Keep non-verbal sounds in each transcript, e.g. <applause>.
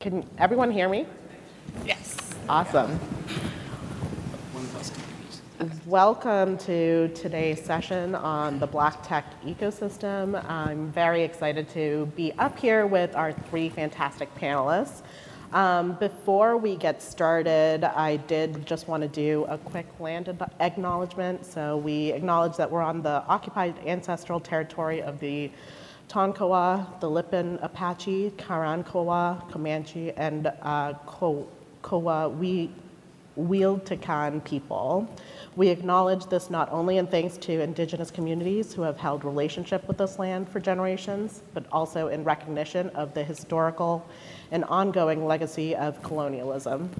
Can everyone hear me? Yes. Awesome. Welcome to today's session on the Black Tech ecosystem. I'm very excited to be up here with our three fantastic panelists. Um, before we get started, I did just want to do a quick land acknowledgement. So we acknowledge that we're on the occupied ancestral territory of the Tonkawa, the Lipan Apache, Karankawa, Comanche, and uh, Kowa Wheel-Takan people. We acknowledge this not only in thanks to indigenous communities who have held relationship with this land for generations, but also in recognition of the historical and ongoing legacy of colonialism.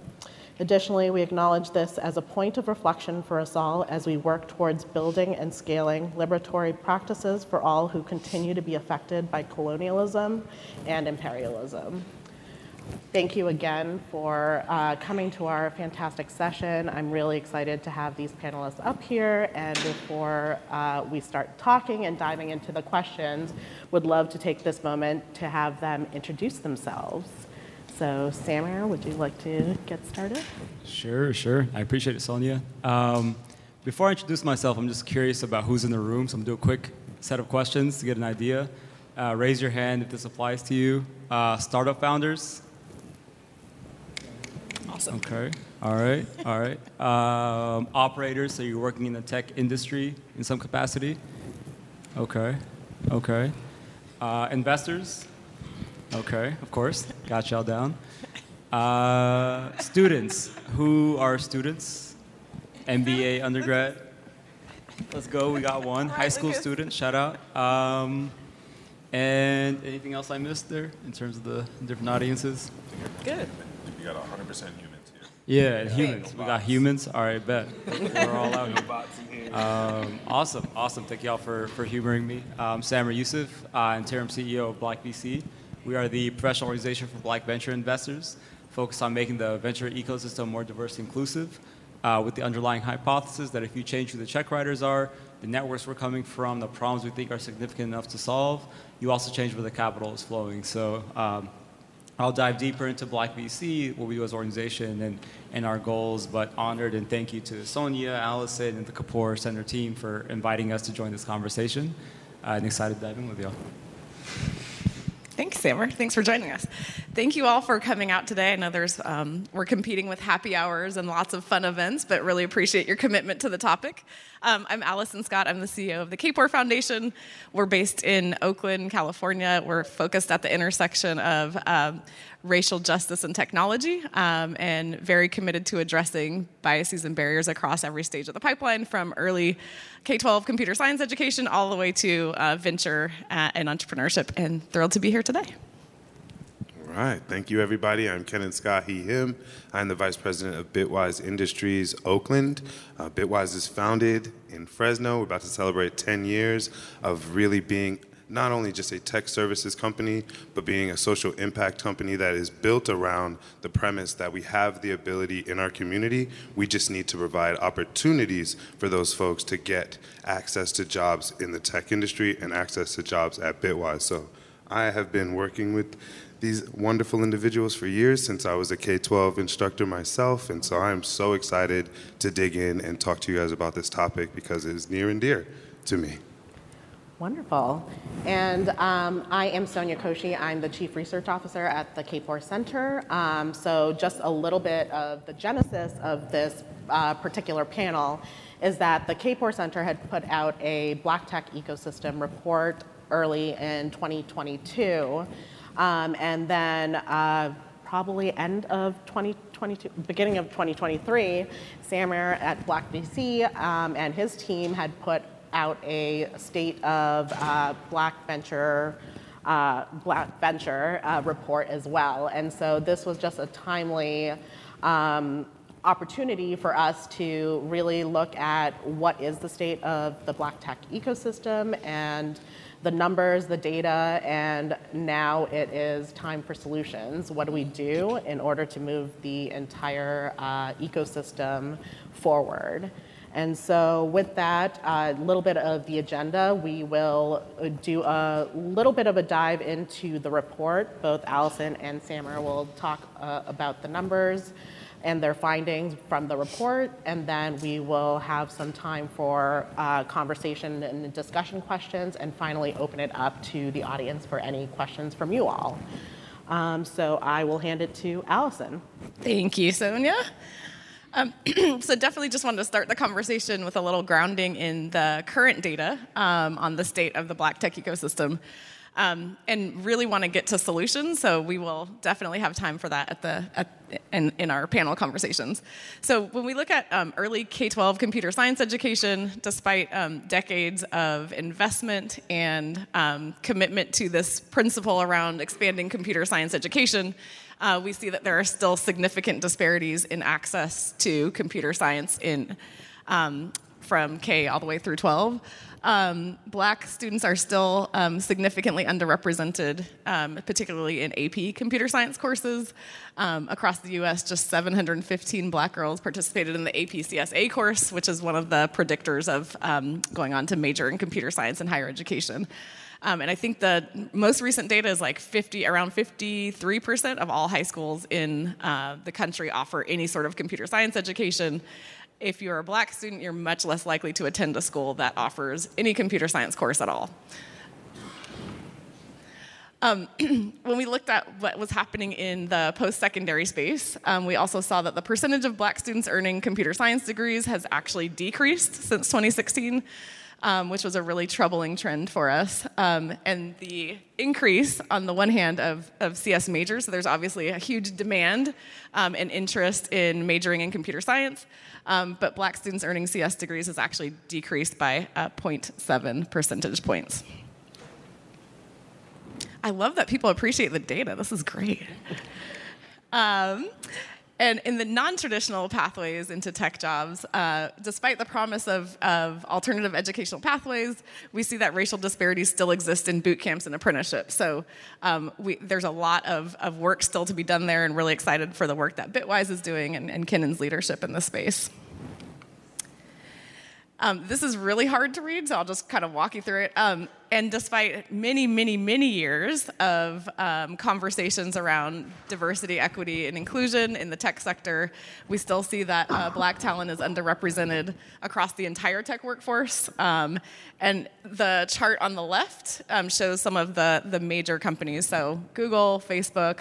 Additionally, we acknowledge this as a point of reflection for us all as we work towards building and scaling liberatory practices for all who continue to be affected by colonialism and imperialism. Thank you again for uh, coming to our fantastic session. I'm really excited to have these panelists up here. And before uh, we start talking and diving into the questions, would love to take this moment to have them introduce themselves. So, Samer, would you like to get started? Sure, sure. I appreciate it, Sonia. Um, before I introduce myself, I'm just curious about who's in the room, so I'm going to do a quick set of questions to get an idea. Uh, raise your hand if this applies to you. Uh, startup founders? Awesome. Okay. All right. All right. Um, operators, so you're working in the tech industry in some capacity? Okay. Okay. Uh, investors? Okay, of course. Got y'all down. Uh, students. Who are students? MBA undergrad. Let's go. We got one. High school student. Shout out. Um, and anything else I missed there in terms of the different audiences? Good. We got 100% humans here. Yeah, humans. We got humans. All right, bet. <laughs> We're all out here. Um, awesome, awesome. Thank y'all for, for humoring me. I'm Samer Yousif, uh, interim CEO of Black VC. We are the professional organization for black venture investors, focused on making the venture ecosystem more diverse and inclusive, uh, with the underlying hypothesis that if you change who the check writers are, the networks we're coming from, the problems we think are significant enough to solve, you also change where the capital is flowing. So um, I'll dive deeper into Black VC, what we do as an organization, and, and our goals. But honored and thank you to Sonia, Allison, and the Kapor Center team for inviting us to join this conversation. Uh, and excited to dive in with y'all. Thanks, Samer. Thanks for joining us. Thank you all for coming out today. I know there's um, we're competing with happy hours and lots of fun events, but really appreciate your commitment to the topic. Um, I'm Allison Scott. I'm the CEO of the Kapor Foundation. We're based in Oakland, California. We're focused at the intersection of um, racial justice and technology, um, and very committed to addressing biases and barriers across every stage of the pipeline, from early K-12 computer science education all the way to uh, venture uh, and entrepreneurship. And thrilled to be here today. All right. Thank you, everybody. I'm Kennan Scott, he, him. I'm the Vice President of Bitwise Industries Oakland. Uh, Bitwise is founded in Fresno. We're about to celebrate 10 years of really being not only just a tech services company, but being a social impact company that is built around the premise that we have the ability in our community. We just need to provide opportunities for those folks to get access to jobs in the tech industry and access to jobs at Bitwise. So I have been working with these wonderful individuals for years since I was a K 12 instructor myself. And so I'm so excited to dig in and talk to you guys about this topic because it is near and dear to me. Wonderful. And um, I am Sonia Koshy. I'm the Chief Research Officer at the Kapor Center. Um, so, just a little bit of the genesis of this uh, particular panel is that the Kapor Center had put out a Black Tech Ecosystem report early in 2022. Um, and then, uh, probably end of 2022, beginning of 2023, Samer at Black VC um, and his team had put out a state of uh, black venture uh, black venture uh, report as well. And so this was just a timely um, opportunity for us to really look at what is the state of the black tech ecosystem and the numbers, the data, and now it is time for solutions. What do we do in order to move the entire uh, ecosystem forward? And so, with that, a little bit of the agenda, we will uh, do a little bit of a dive into the report. Both Allison and Samer will talk uh, about the numbers and their findings from the report, and then we will have some time for uh, conversation and discussion questions, and finally open it up to the audience for any questions from you all. Um, so I will hand it to Allison. Thank you, Sonia. Um, <clears throat> so definitely just wanted to start the conversation with a little grounding in the current data um, on the state of the black tech ecosystem um, and really want to get to solutions. So we will definitely have time for that at the at, in, in our panel conversations. So when we look at um, early K-12 computer science education, despite um, decades of investment and um, commitment to this principle around expanding computer science education, uh, we see that there are still significant disparities in access to computer science in um, from K all the way through 12. Um, black students are still um, significantly underrepresented, um, particularly in AP computer science courses. Um, across the US, just 715 black girls participated in the AP CSA course, which is one of the predictors of um, going on to major in computer science in higher education. Um, and I think the most recent data is like 50, around 53% of all high schools in uh, the country offer any sort of computer science education if you're a black student, you're much less likely to attend a school that offers any computer science course at all. Um, <clears throat> when we looked at what was happening in the post secondary space, um, we also saw that the percentage of black students earning computer science degrees has actually decreased since 2016 um, which was a really troubling trend for us. Um, and the increase, on the one hand, of, of CS majors, so there's obviously a huge demand um, and interest in majoring in computer science, um, but black students earning CS degrees has actually decreased by uh, 0.7 percentage points. I love that people appreciate the data. This is great. <laughs> Um, and in the non-traditional pathways into tech jobs, uh, despite the promise of, of, alternative educational pathways, we see that racial disparities still exist in boot camps and apprenticeships. So um, we, there's a lot of, of, work still to be done there and really excited for the work that Bitwise is doing and, and leadership in this space. Um, this is really hard to read, so I'll just kind of walk you through it. Um, and despite many, many, many years of um, conversations around diversity, equity, and inclusion in the tech sector, we still see that uh, black talent is underrepresented across the entire tech workforce. Um, and the chart on the left um, shows some of the, the major companies, so Google, Facebook,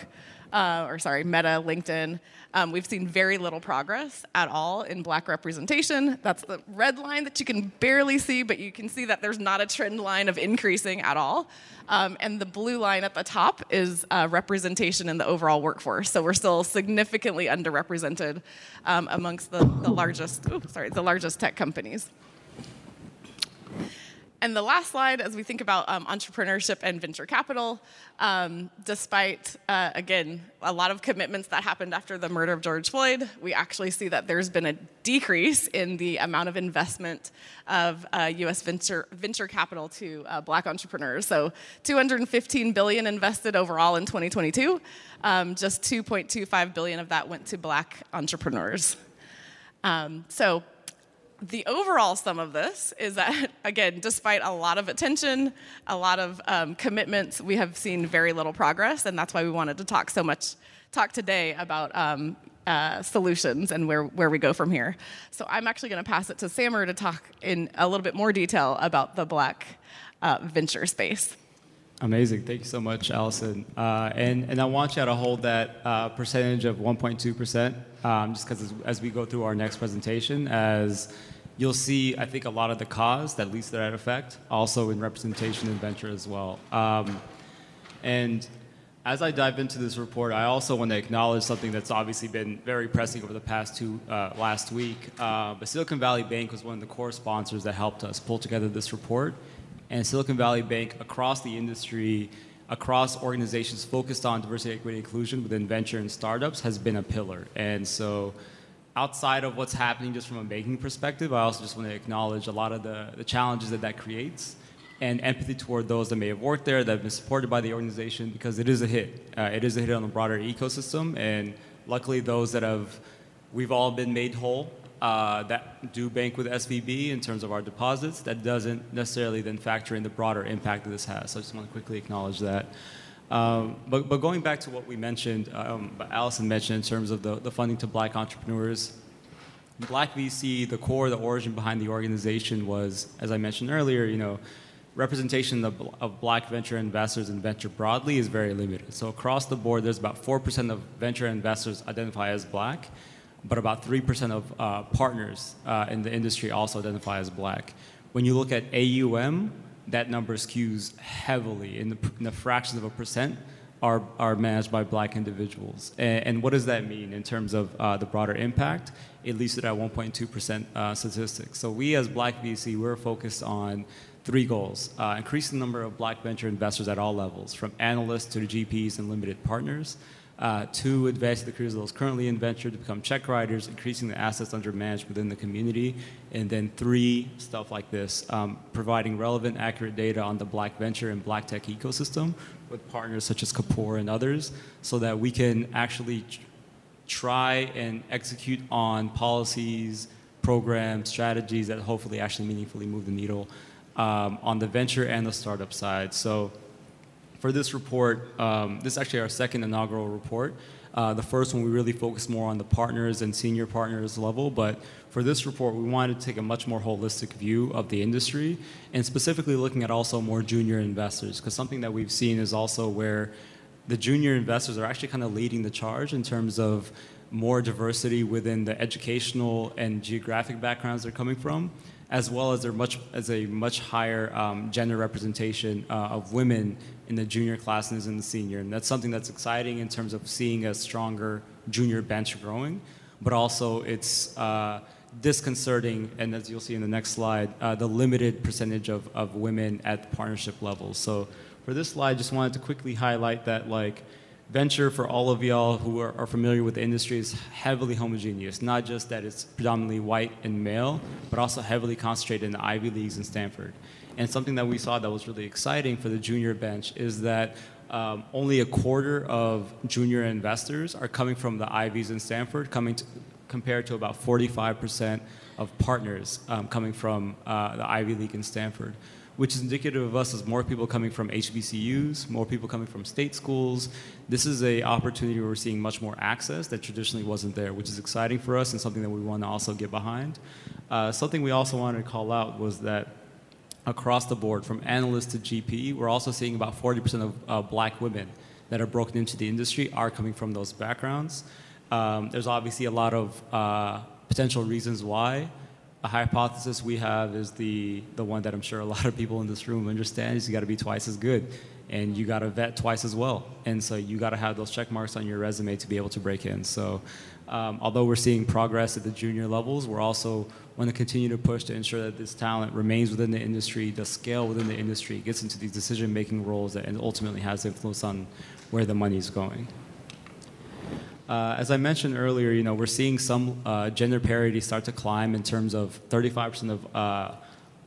uh, or sorry, Meta, LinkedIn. Um, we've seen very little progress at all in black representation. That's the red line that you can barely see, but you can see that there's not a trend line of increasing at all. Um, and the blue line at the top is uh, representation in the overall workforce. So we're still significantly underrepresented um, amongst the, the largest, sorry, the largest tech companies. And the last slide, as we think about um, entrepreneurship and venture capital, um, despite, uh, again, a lot of commitments that happened after the murder of George Floyd, we actually see that there's been a decrease in the amount of investment of uh, U.S. venture, venture capital to uh, black entrepreneurs. So 215 billion invested overall in 2022. Um, just 2.25 billion of that went to black entrepreneurs. Um, so the overall sum of this is that, <laughs> again, despite a lot of attention, a lot of um, commitments, we have seen very little progress, and that's why we wanted to talk so much, talk today about um, uh, solutions and where, where we go from here. So I'm actually going to pass it to Samer to talk in a little bit more detail about the black uh, venture space. Amazing. Thank you so much, Allison. Uh, and, and I want you to hold that uh, percentage of 1.2%, um, just because as, as, we go through our next presentation, as you'll see, I think, a lot of the cause that leads to that effect, also in representation and venture as well. Um, and as I dive into this report, I also want to acknowledge something that's obviously been very pressing over the past two, uh, last week. Uh, but Silicon Valley Bank was one of the core sponsors that helped us pull together this report and Silicon Valley Bank across the industry, across organizations focused on diversity, equity, inclusion within venture and startups has been a pillar. And so outside of what's happening just from a banking perspective, I also just want to acknowledge a lot of the, the challenges that that creates and empathy toward those that may have worked there, that have been supported by the organization, because it is a hit. Uh, it is a hit on the broader ecosystem, and luckily those that have, we've all been made whole uh, that do bank with SVB in terms of our deposits. That doesn't necessarily then factor in the broader impact that this has. So I just want to quickly acknowledge that. Um, but, but going back to what we mentioned, um, Allison mentioned in terms of the, the funding to black entrepreneurs, Black VC, the core, the origin behind the organization was, as I mentioned earlier, you know, representation of, of black venture investors and venture broadly is very limited. So across the board, there's about 4% of venture investors identify as black, but about 3% of uh, partners uh, in the industry also identify as black. When you look at AUM, that number skews heavily in the, in the fractions of a percent are, are managed by black individuals. And, and what does that mean in terms of uh, the broader impact? At least at 1.2% uh, statistics. So we as Black VC, we're focused on three goals. Uh, increase the number of black venture investors at all levels, from analysts to the GPs and limited partners. Uh, two, advance the careers of those currently in venture to become check writers, increasing the assets under management within the community. And then three, stuff like this, um, providing relevant, accurate data on the black venture and black tech ecosystem with partners such as Kapor and others so that we can actually try and execute on policies, programs, strategies that hopefully actually meaningfully move the needle um, on the venture and the startup side. So for this report, um, this is actually our second inaugural report. Uh, the first one, we really focused more on the partners and senior partners level, but for this report, we wanted to take a much more holistic view of the industry and specifically looking at also more junior investors, because something that we've seen is also where the junior investors are actually kind of leading the charge in terms of more diversity within the educational and geographic backgrounds they're coming from, as well as, much, as a much higher um, gender representation uh, of women in the junior classes and is in the senior. And that's something that's exciting in terms of seeing a stronger junior bench growing, but also it's uh, disconcerting, and as you'll see in the next slide, uh, the limited percentage of, of women at partnership level. So for this slide, just wanted to quickly highlight that like venture for all of y'all who are, are, familiar with the industry is heavily homogeneous. Not just that it's predominantly white and male, but also heavily concentrated in the Ivy Leagues and Stanford. And something that we saw that was really exciting for the junior bench is that um, only a quarter of junior investors are coming from the Ivies in Stanford, coming to, compared to about 45% of partners um, coming from uh, the Ivy League in Stanford, which is indicative of us as more people coming from HBCUs, more people coming from state schools. This is a opportunity where we're seeing much more access that traditionally wasn't there, which is exciting for us and something that we want to also get behind. Uh, something we also wanted to call out was that across the board, from analyst to GP, we're also seeing about 40% of uh, black women that are broken into the industry are coming from those backgrounds. Um, there's obviously a lot of uh, potential reasons why. A hypothesis we have is the, the one that I'm sure a lot of people in this room understand is you got to be twice as good and you got to vet twice as well. And so you got to have those check marks on your resume to be able to break in. So um, although we're seeing progress at the junior levels, we're also want to continue to push to ensure that this talent remains within the industry, does scale within the industry, gets into these decision-making roles, and ultimately has influence on where the money is going. Uh, as I mentioned earlier, you know, we're seeing some uh, gender parity start to climb in terms of 35% of uh,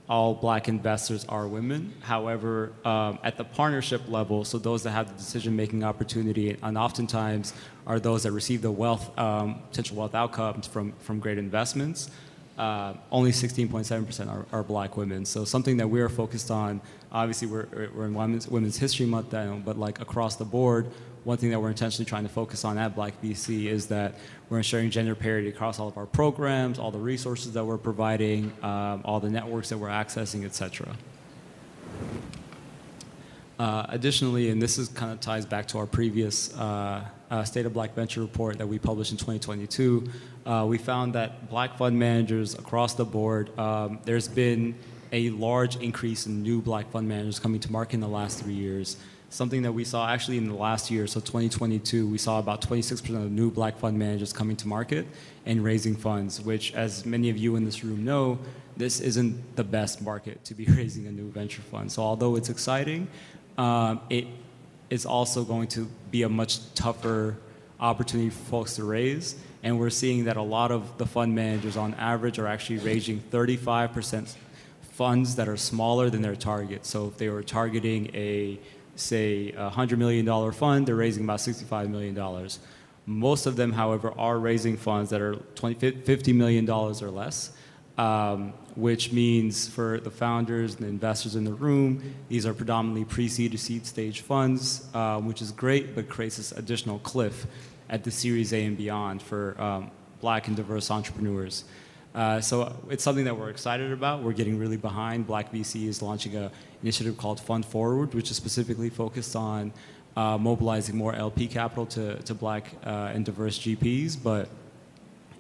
all black investors are women. However, um, at the partnership level, so those that have the decision-making opportunity, and oftentimes are those that receive the wealth, um, potential wealth outcomes from, from great investments, uh, only 16.7% are, are, black women. So something that we are focused on, obviously we're, we're in Women's, Women's History Month, but like across the board, one thing that we're intentionally trying to focus on at Black VC is that we're ensuring gender parity across all of our programs, all the resources that we're providing, um, all the networks that we're accessing, et cetera. Uh, additionally, and this is kind of ties back to our previous uh, uh, State of Black Venture report that we published in 2022, uh, we found that black fund managers across the board, um, there's been a large increase in new black fund managers coming to market in the last three years. Something that we saw actually in the last year, so 2022, we saw about 26% of new black fund managers coming to market and raising funds, which, as many of you in this room know, this isn't the best market to be <laughs> raising a new venture fund. So, although it's exciting, um, it is also going to be a much tougher opportunity for folks to raise. And we're seeing that a lot of the fund managers, on average, are actually raising 35% funds that are smaller than their target. So if they were targeting a, say, a $100 million fund, they're raising about $65 million. Most of them, however, are raising funds that are 20, $50 million or less, um, which means for the founders and the investors in the room, these are predominantly pre-seed to seed stage funds, uh, which is great, but creates this additional cliff at the Series A and beyond for um, black and diverse entrepreneurs. Uh, so it's something that we're excited about. We're getting really behind. Black VC is launching an initiative called Fund Forward, which is specifically focused on uh, mobilizing more LP capital to, to black uh, and diverse GPs. But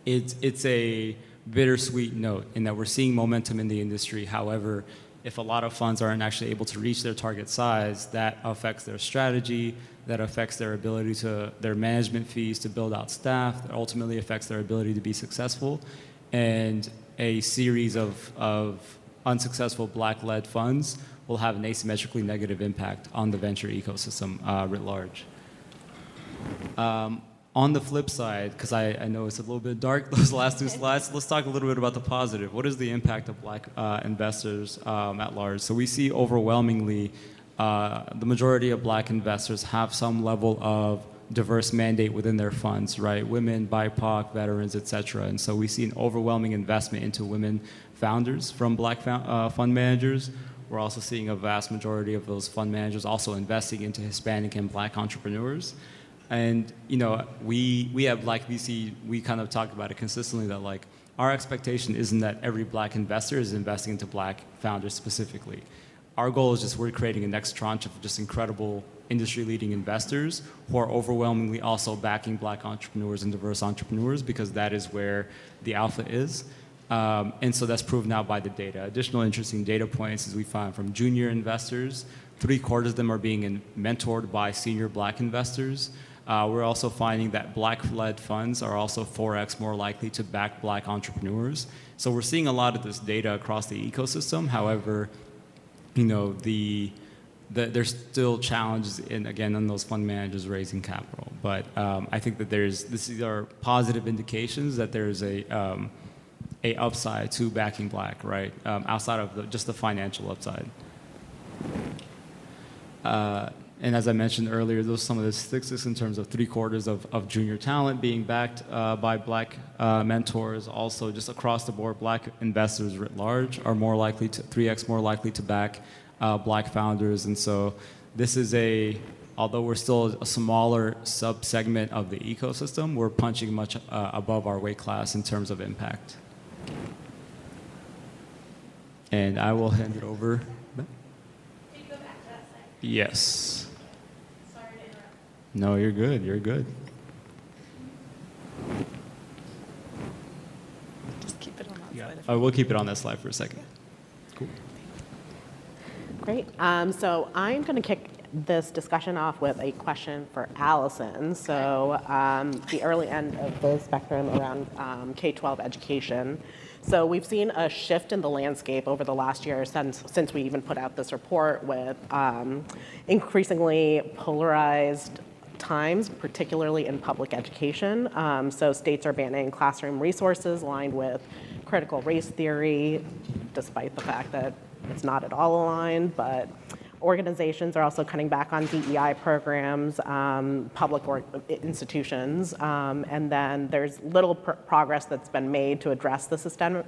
it's, it's a bittersweet note in that we're seeing momentum in the industry. However, if a lot of funds aren't actually able to reach their target size, that affects their strategy, that affects their ability to, their management fees to build out staff, that ultimately affects their ability to be successful and a series of, of unsuccessful black-led funds will have an asymmetrically negative impact on the venture ecosystem uh, writ large. Um, on the flip side, because I, I, know it's a little bit dark, <laughs> those last two <laughs> slides, let's talk a little bit about the positive. What is the impact of black uh, investors um, at large? So we see overwhelmingly uh, the majority of black investors have some level of diverse mandate within their funds, right? Women, BIPOC, veterans, et cetera. And so we see an overwhelming investment into women founders from black uh, fund managers. We're also seeing a vast majority of those fund managers also investing into Hispanic and black entrepreneurs. And you know, we we at Black VC, we kind of talk about it consistently that like our expectation isn't that every black investor is investing into black founders specifically. Our goal is just we're creating a next tranche of just incredible industry leading investors who are overwhelmingly also backing black entrepreneurs and diverse entrepreneurs because that is where the alpha is. Um, and so that's proven now by the data. Additional interesting data points as we found from junior investors, three quarters of them are being in, mentored by senior black investors. Uh, we're also finding that black-led funds are also 4x more likely to back black entrepreneurs. So we're seeing a lot of this data across the ecosystem. However, you know, the the, there's still challenges in again on those fund managers raising capital. But um, I think that there's these are positive indications that there's a um, a upside to backing black, right? Um, outside of the, just the financial upside. Uh, and as I mentioned earlier, those are some of the statistics in terms of three quarters of, of junior talent being backed uh, by black uh, mentors. Also, just across the board, black investors writ large are more likely to 3x more likely to back uh, black founders. And so this is a, although we're still a smaller subsegment of the ecosystem, we're punching much uh, above our weight class in terms of impact. And I will hand it over. Yes. No, you're good. You're good. Just keep it on that yeah. slide. I will keep it on that slide for a second. Cool. Great. Um, so I'm going to kick this discussion off with a question for Allison. So um, the early end of the spectrum around um, K-12 education. So we've seen a shift in the landscape over the last year since, since we even put out this report with um, increasingly polarized times, particularly in public education. Um, so states are banning classroom resources aligned with critical race theory, despite the fact that it's not at all aligned, but organizations are also cutting back on DEI programs, um, public institutions, um, and then there's little pr- progress that's been made to address the systemic,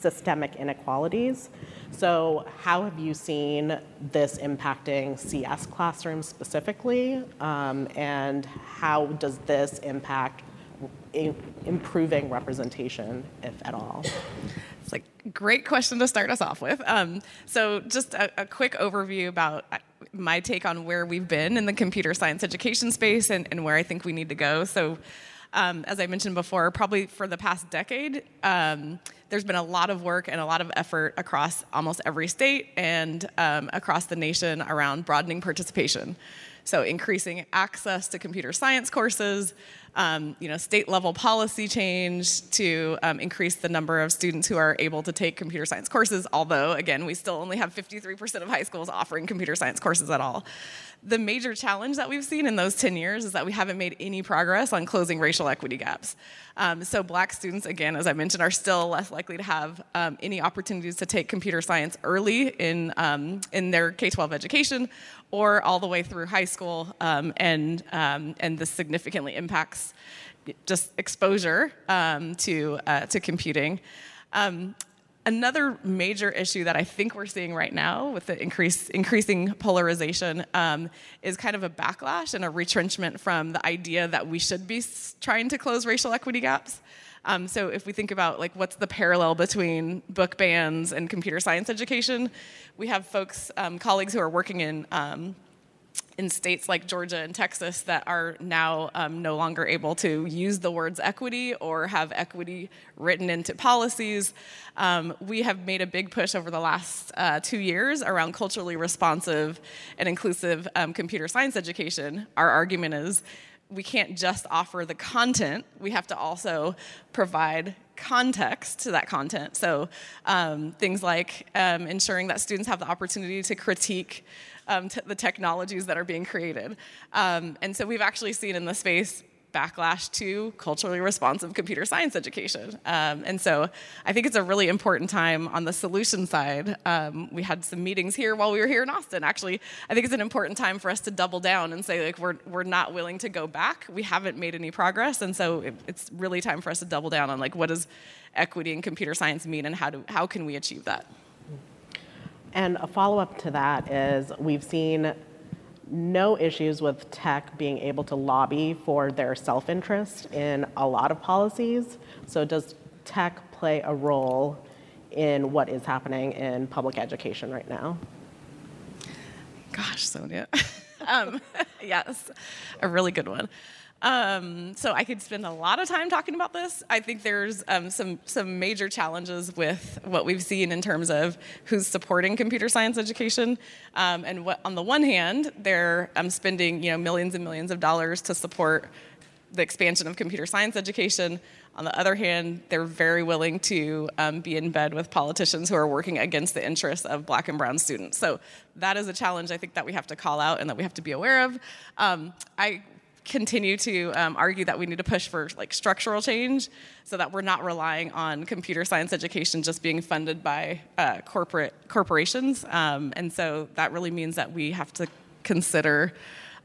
systemic inequalities. So, how have you seen this impacting CS classrooms specifically, um, and how does this impact improving representation, if at all? It's like great question to start us off with. Um, so, just a, a, quick overview about uh, my take on where we've been in the computer science education space and, and where I think we need to go. So, um, as I mentioned before, probably for the past decade, um, there's been a lot of work and a lot of effort across almost every state and um, across the nation around broadening participation. So, increasing access to computer science courses, um, you know, state level policy change to um, increase the number of students who are able to take computer science courses, although, again, we still only have 53% of high schools offering computer science courses at all. The major challenge that we've seen in those 10 years is that we haven't made any progress on closing racial equity gaps. Um, so, black students, again, as I mentioned, are still less likely to have um, any opportunities to take computer science early in, um, in their K 12 education or all the way through high school, um, and, um, and this significantly impacts just exposure um, to, uh, to computing. Um, another major issue that I think we're seeing right now with the increase, increasing polarization um, is kind of a backlash and a retrenchment from the idea that we should be trying to close racial equity gaps. Um, so if we think about like what's the parallel between book bans and computer science education, we have folks, um, colleagues who are working in um, in states like Georgia and Texas that are now um, no longer able to use the words equity or have equity written into policies. Um, we have made a big push over the last uh, two years around culturally responsive and inclusive um, computer science education. Our argument is we can't just offer the content, we have to also provide context to that content. So, um, things like um, ensuring that students have the opportunity to critique um, the technologies that are being created. Um, and so, we've actually seen in the space backlash to culturally responsive computer science education. Um, and so I think it's a really important time on the solution side. Um, we had some meetings here while we were here in Austin. Actually, I think it's an important time for us to double down and say, like, we're, we're not willing to go back. We haven't made any progress. And so it, it's really time for us to double down on, like, what does equity in computer science mean and how, do, how can we achieve that? And a follow up to that is we've seen no issues with tech being able to lobby for their self interest in a lot of policies. So, does tech play a role in what is happening in public education right now? Gosh, Sonia. <laughs> um, <laughs> yes, a really good one. Um, so I could spend a lot of time talking about this. I think there's um, some some major challenges with what we've seen in terms of who's supporting computer science education, um, and what on the one hand they're um, spending you know millions and millions of dollars to support the expansion of computer science education. On the other hand, they're very willing to um, be in bed with politicians who are working against the interests of black and brown students. So that is a challenge I think that we have to call out and that we have to be aware of. Um, I continue to um, argue that we need to push for like structural change so that we're not relying on computer science education just being funded by uh, corporate corporations. Um, and so that really means that we have to consider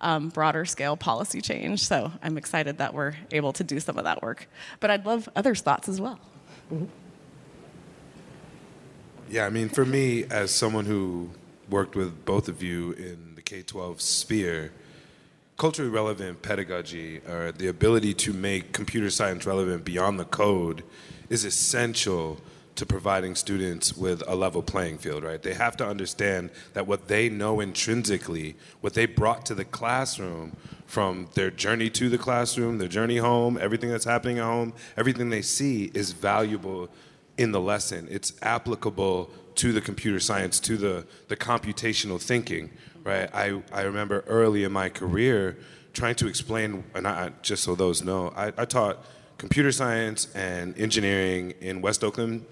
um, broader scale policy change. So i'm excited that we're able to do some of that work. But i'd love others thoughts as well. Mm-hmm. yeah i mean for me as someone who worked with both of you in the k-12 sphere culturally relevant pedagogy or the ability to make computer science relevant beyond the code is essential to providing students with a level playing field, right? They have to understand that what they know intrinsically, what they brought to the classroom from their journey to the classroom, their journey home, everything that's happening at home, everything they see is valuable in the lesson. It's applicable to the computer science, to the, the computational thinking, right? I, I remember early in my career trying to explain, and I, just so those know, I, I taught computer science and engineering in West Oakland.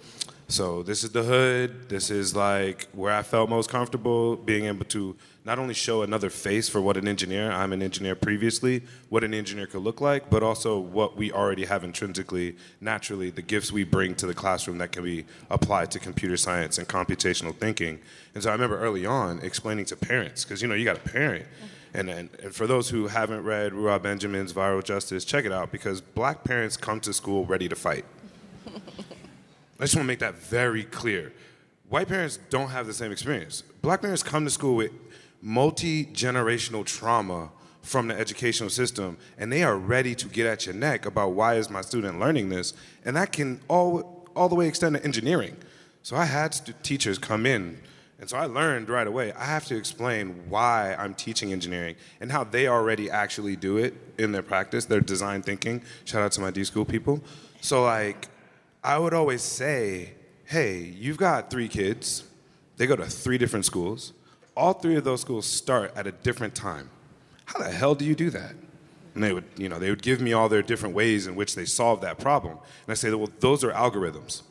So this is the hood. This is like where I felt most comfortable being able to not only show another face for what an engineer, I'm an engineer previously, what an engineer could look like, but also what we already have intrinsically, naturally, the gifts we bring to the classroom that can be applied to computer science and computational thinking. And so I remember early on explaining to parents, because you know, you got a parent. And, and, and, for those who haven't read Ruha Benjamin's Viral Justice, check it out because black parents come to school ready to fight. <laughs> I just want to make that very clear. White parents don't have the same experience. Black parents come to school with multi generational trauma from the educational system, and they are ready to get at your neck about why is my student learning this, and that can all all the way extend to engineering. So I had teachers come in, and so I learned right away. I have to explain why I'm teaching engineering and how they already actually do it in their practice, their design thinking. Shout out to my D school people. So like, I would always say, "Hey, you've got three kids. They go to three different schools." All three of those schools start at a different time. How the hell do you do that? And they would, you know, they would give me all their different ways in which they solve that problem. And I say, well, those are algorithms.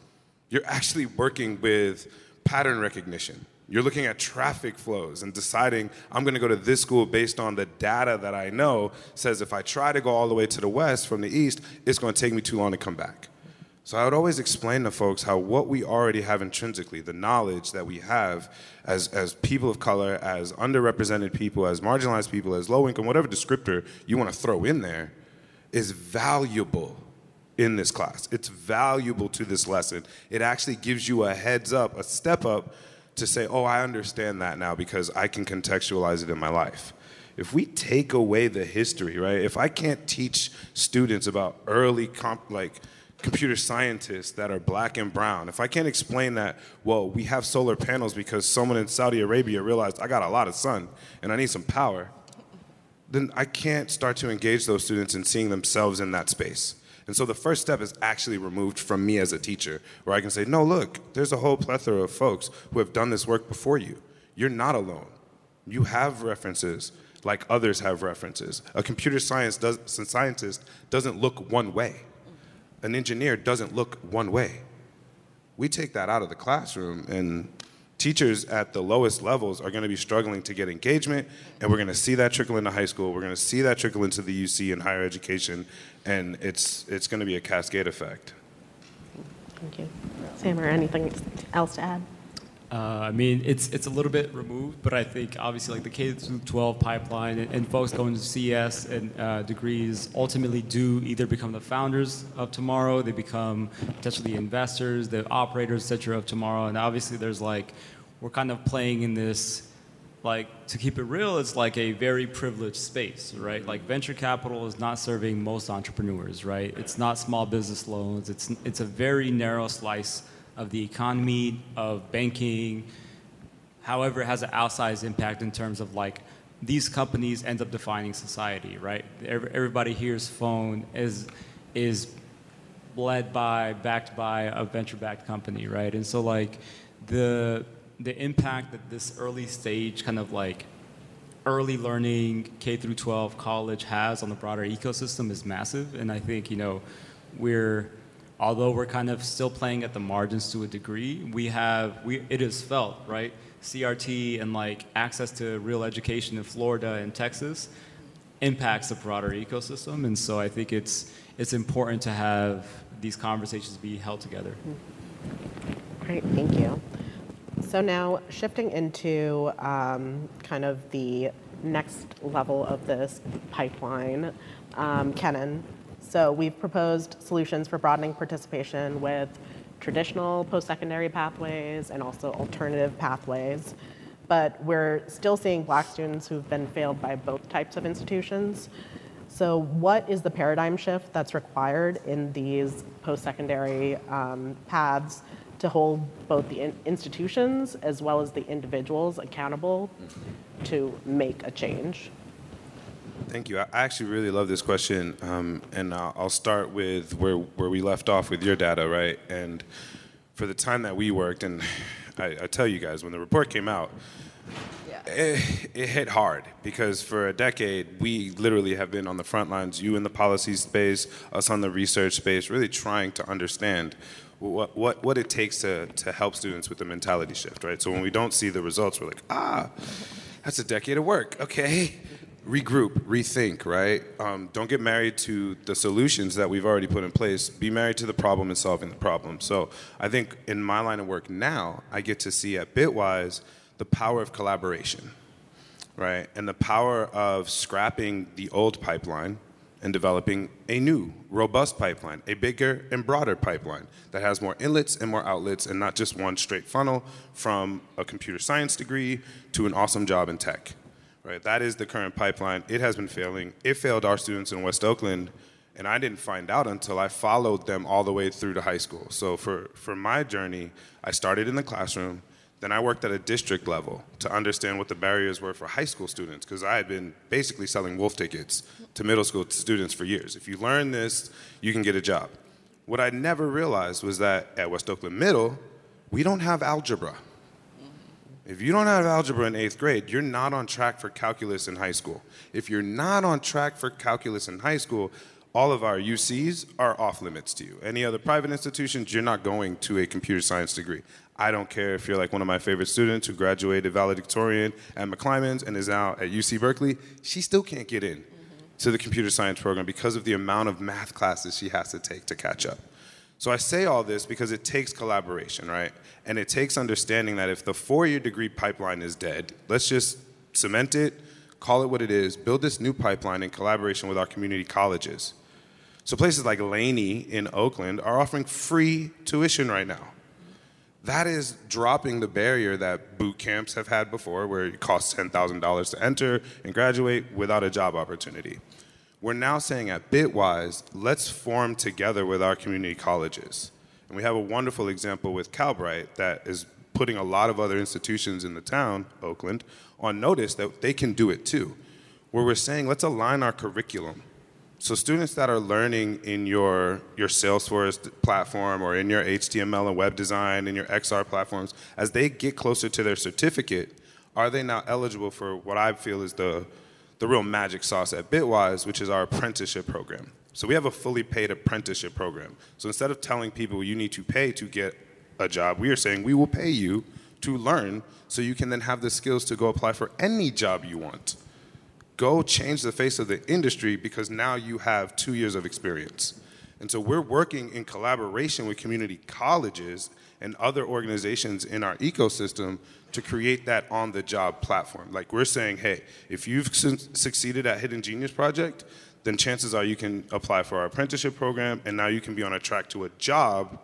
You're actually working with pattern recognition. You're looking at traffic flows and deciding I'm going to go to this school based on the data that I know says if I try to go all the way to the west from the east, it's going to take me too long to come back. So I would always explain to folks how what we already have intrinsically, the knowledge that we have as, as people of color, as underrepresented people, as marginalized people, as low income, whatever descriptor you want to throw in there, is valuable in this class. It's valuable to this lesson. It actually gives you a heads up, a step up to say, oh, I understand that now because I can contextualize it in my life. If we take away the history, right? If I can't teach students about early comp, like computer scientists that are black and brown, if I can't explain that, well, we have solar panels because someone in Saudi Arabia realized I got a lot of sun and I need some power, then I can't start to engage those students in seeing themselves in that space. And so the first step is actually removed from me as a teacher, where I can say, no, look, there's a whole plethora of folks who have done this work before you. You're not alone. You have references like others have references. A computer science does, scientist doesn't look one way. An engineer doesn't look one way. We take that out of the classroom and teachers at the lowest levels are going to be struggling to get engagement, and we're going to see that trickle into high school. We're going to see that trickle into the UC and higher education, and it's it's going to be a cascade effect. Thank you. Sam, or anything else to add? Uh, I mean, it's it's a little bit removed, but I think obviously like the K through 12 pipeline and, and folks going to CS and uh, degrees ultimately do either become the founders of tomorrow, they become potentially investors, the operators, etc. of tomorrow, and obviously there's like we're kind of playing in this like to keep it real it's like a very privileged space right? Like venture capital is not serving most entrepreneurs right? It's not small business loans. It's it's a very narrow slice of the economy, of banking. However, it has an outsized impact in terms of like these companies end up defining society, right? Everybody here's phone is is led by, backed by a venture-backed company, right? And so like the the impact that this early stage kind of like early learning K through 12 college has on the broader ecosystem is massive, and I think you know we're although we're kind of still playing at the margins to a degree, we have we it is felt right. CRT and like access to real education in Florida and Texas impacts the broader ecosystem, and so I think it's it's important to have these conversations be held together. Great, thank you. So now shifting into um, kind of the next level of this pipeline, um, Kennan, so we've proposed solutions for broadening participation with traditional post-secondary pathways and also alternative pathways. But we're still seeing black students who've been failed by both types of institutions. So what is the paradigm shift that's required in these post-secondary um, paths to hold both the in institutions as well as the individuals accountable to make a change? Thank you. I actually really love this question, um, and I'll start with where where we left off with your data, right? And for the time that we worked, and I, I tell you guys, when the report came out, yeah. it, it, hit hard because for a decade we literally have been on the front lines. You in the policy space, us on the research space, really trying to understand what, what, what it takes to, to help students with the mentality shift, right? So when we don't see the results, we're like, ah, that's a decade of work. Okay, regroup, rethink, right? Um, don't get married to the solutions that we've already put in place. Be married to the problem and solving the problem. So I think in my line of work now, I get to see at Bitwise the power of collaboration, right? And the power of scrapping the old pipeline and developing a new, robust pipeline, a bigger and broader pipeline that has more inlets and more outlets and not just one straight funnel from a computer science degree to an awesome job in tech right? That is the current pipeline. It has been failing. It failed our students in West Oakland, and I didn't find out until I followed them all the way through to high school. So for, for my journey, I started in the classroom, then I worked at a district level to understand what the barriers were for high school students, because I had been basically selling wolf tickets to middle school students for years. If you learn this, you can get a job. What I never realized was that at West Oakland Middle, we don't have algebra If you don't have algebra in eighth grade, you're not on track for calculus in high school. If you're not on track for calculus in high school, all of our UCs are off limits to you. Any other private institutions, you're not going to a computer science degree. I don't care if you're like one of my favorite students who graduated valedictorian at McClymonds and is now at UC Berkeley, she still can't get in to the computer science program because of the amount of math classes she has to take to catch up. So I say all this because it takes collaboration, right? And it takes understanding that if the four year degree pipeline is dead, let's just cement it, call it what it is, build this new pipeline in collaboration with our community colleges. So places like Laney in Oakland are offering free tuition right now. That is dropping the barrier that boot camps have had before, where it costs $10,000 to enter and graduate without a job opportunity. We're now saying at Bitwise, let's form together with our community colleges. And we have a wonderful example with Calbright that is putting a lot of other institutions in the town, Oakland, on notice that they can do it too. Where we're saying, let's align our curriculum so students that are learning in your, your Salesforce platform or in your HTML and web design and your XR platforms, as they get closer to their certificate, are they now eligible for what I feel is the, the real magic sauce at Bitwise, which is our apprenticeship program. So we have a fully paid apprenticeship program. So instead of telling people you need to pay to get a job, we are saying we will pay you to learn so you can then have the skills to go apply for any job you want go change the face of the industry because now you have two years of experience. And so we're working in collaboration with community colleges and other organizations in our ecosystem to create that on the job platform. Like we're saying, hey, if you've su- succeeded at Hidden Genius Project, then chances are you can apply for our apprenticeship program and now you can be on a track to a job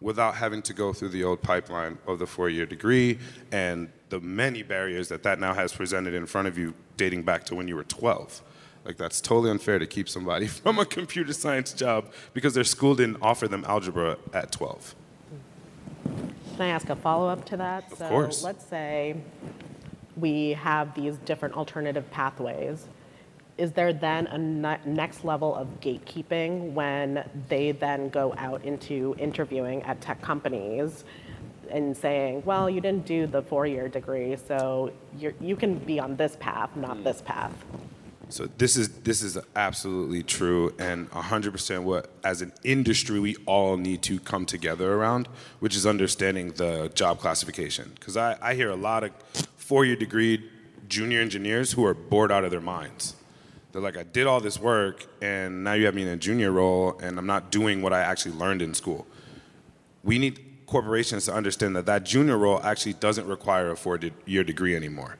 without having to go through the old pipeline of the four year degree and the many barriers that that now has presented in front of you dating back to when you were 12. Like, that's totally unfair to keep somebody <laughs> from a computer science job because their school didn't offer them algebra at 12. Can I ask a follow up to that? Of so course. let's say we have these different alternative pathways. Is there then a ne- next level of gatekeeping when they then go out into interviewing at tech companies and saying, well, you didn't do the four year degree, so you're, you can be on this path, not hmm. this path? So this is this is absolutely true and 100% what as an industry we all need to come together around, which is understanding the job classification. Because I, I hear a lot of four-year degree junior engineers who are bored out of their minds. They're like, I did all this work and now you have me in a junior role and I'm not doing what I actually learned in school. We need corporations to understand that that junior role actually doesn't require a four-year degree anymore.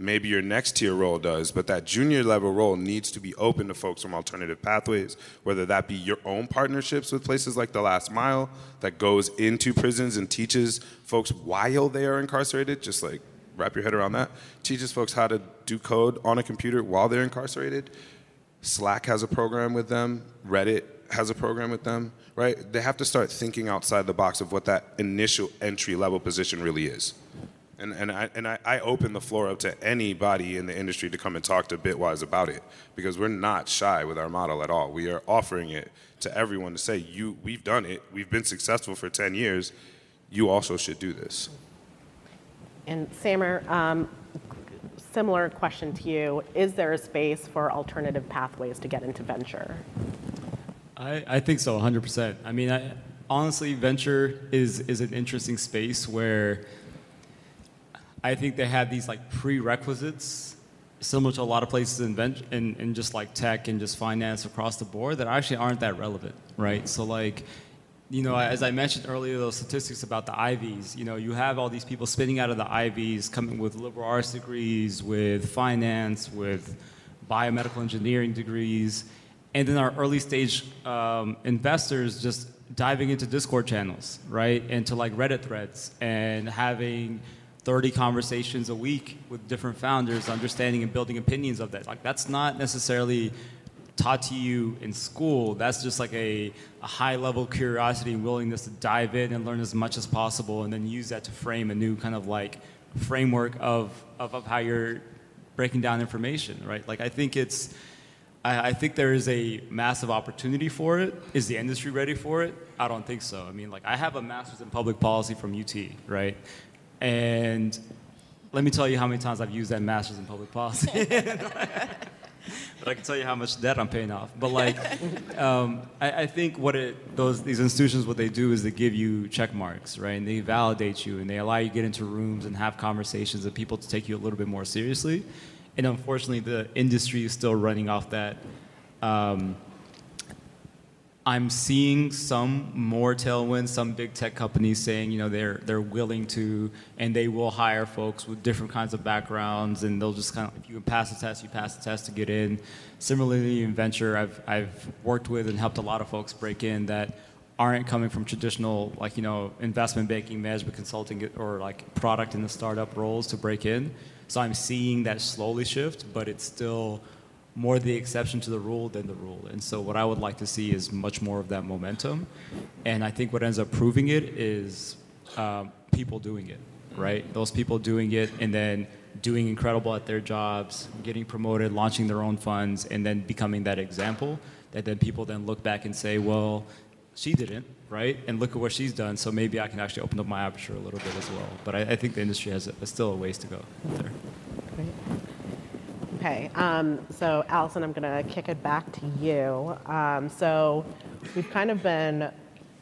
Maybe your next tier role does, but that junior level role needs to be open to folks from alternative pathways, whether that be your own partnerships with places like The Last Mile that goes into prisons and teaches folks while they are incarcerated, just like wrap your head around that, teaches folks how to do code on a computer while they're incarcerated. Slack has a program with them, Reddit has a program with them, right? They have to start thinking outside the box of what that initial entry level position really is. And, and, I, and I, I open the floor up to anybody in the industry to come and talk to Bitwise about it because we're not shy with our model at all. We are offering it to everyone to say, you, we've done it, we've been successful for 10 years, you also should do this. And Samer, um, similar question to you. Is there a space for alternative pathways to get into venture? I, I think so, 100%. I mean, I, honestly, venture is, is an interesting space where I think they have these like prerequisites, similar to a lot of places in, vent- in, in just like tech and just finance across the board that actually aren't that relevant, right? So like, you know, as I mentioned earlier, those statistics about the Ivies, you know, you have all these people spinning out of the Ivies, coming with liberal arts degrees, with finance, with biomedical engineering degrees, and then our early stage um, investors just diving into Discord channels, right, into like Reddit threads and having 30 conversations a week with different founders, understanding and building opinions of that. Like that's not necessarily taught to you in school. That's just like a, a high level curiosity and willingness to dive in and learn as much as possible and then use that to frame a new kind of like framework of, of, of how you're breaking down information, right? Like I think it's, I, I think there is a massive opportunity for it. Is the industry ready for it? I don't think so. I mean, like I have a master's in public policy from UT, right? And let me tell you how many times I've used that master's in public policy. <laughs> but I can tell you how much debt I'm paying off. But like, <laughs> um, I, I, think what it, those these institutions what they do is they give you check marks, right? And they validate you and they allow you to get into rooms and have conversations with people to take you a little bit more seriously. And unfortunately, the industry is still running off that. Um, I'm seeing some more tailwinds, some big tech companies saying, you know, they're they're willing to and they will hire folks with different kinds of backgrounds and they'll just kind of if you can pass the test, you pass the test to get in. Similarly in venture, I've I've worked with and helped a lot of folks break in that aren't coming from traditional like, you know, investment banking, management consulting or like product in the startup roles to break in. So I'm seeing that slowly shift, but it's still more the exception to the rule than the rule. And so what I would like to see is much more of that momentum. And I think what ends up proving it is um, people doing it, right? Those people doing it and then doing incredible at their jobs, getting promoted, launching their own funds, and then becoming that example that then people then look back and say, well, she didn't, right? And look at what she's done. So maybe I can actually open up my aperture a little bit as well. But I, I think the industry has a, still a ways to go there. Great. Okay, um, so Allison, I'm going to kick it back to you. Um, so we've kind of been,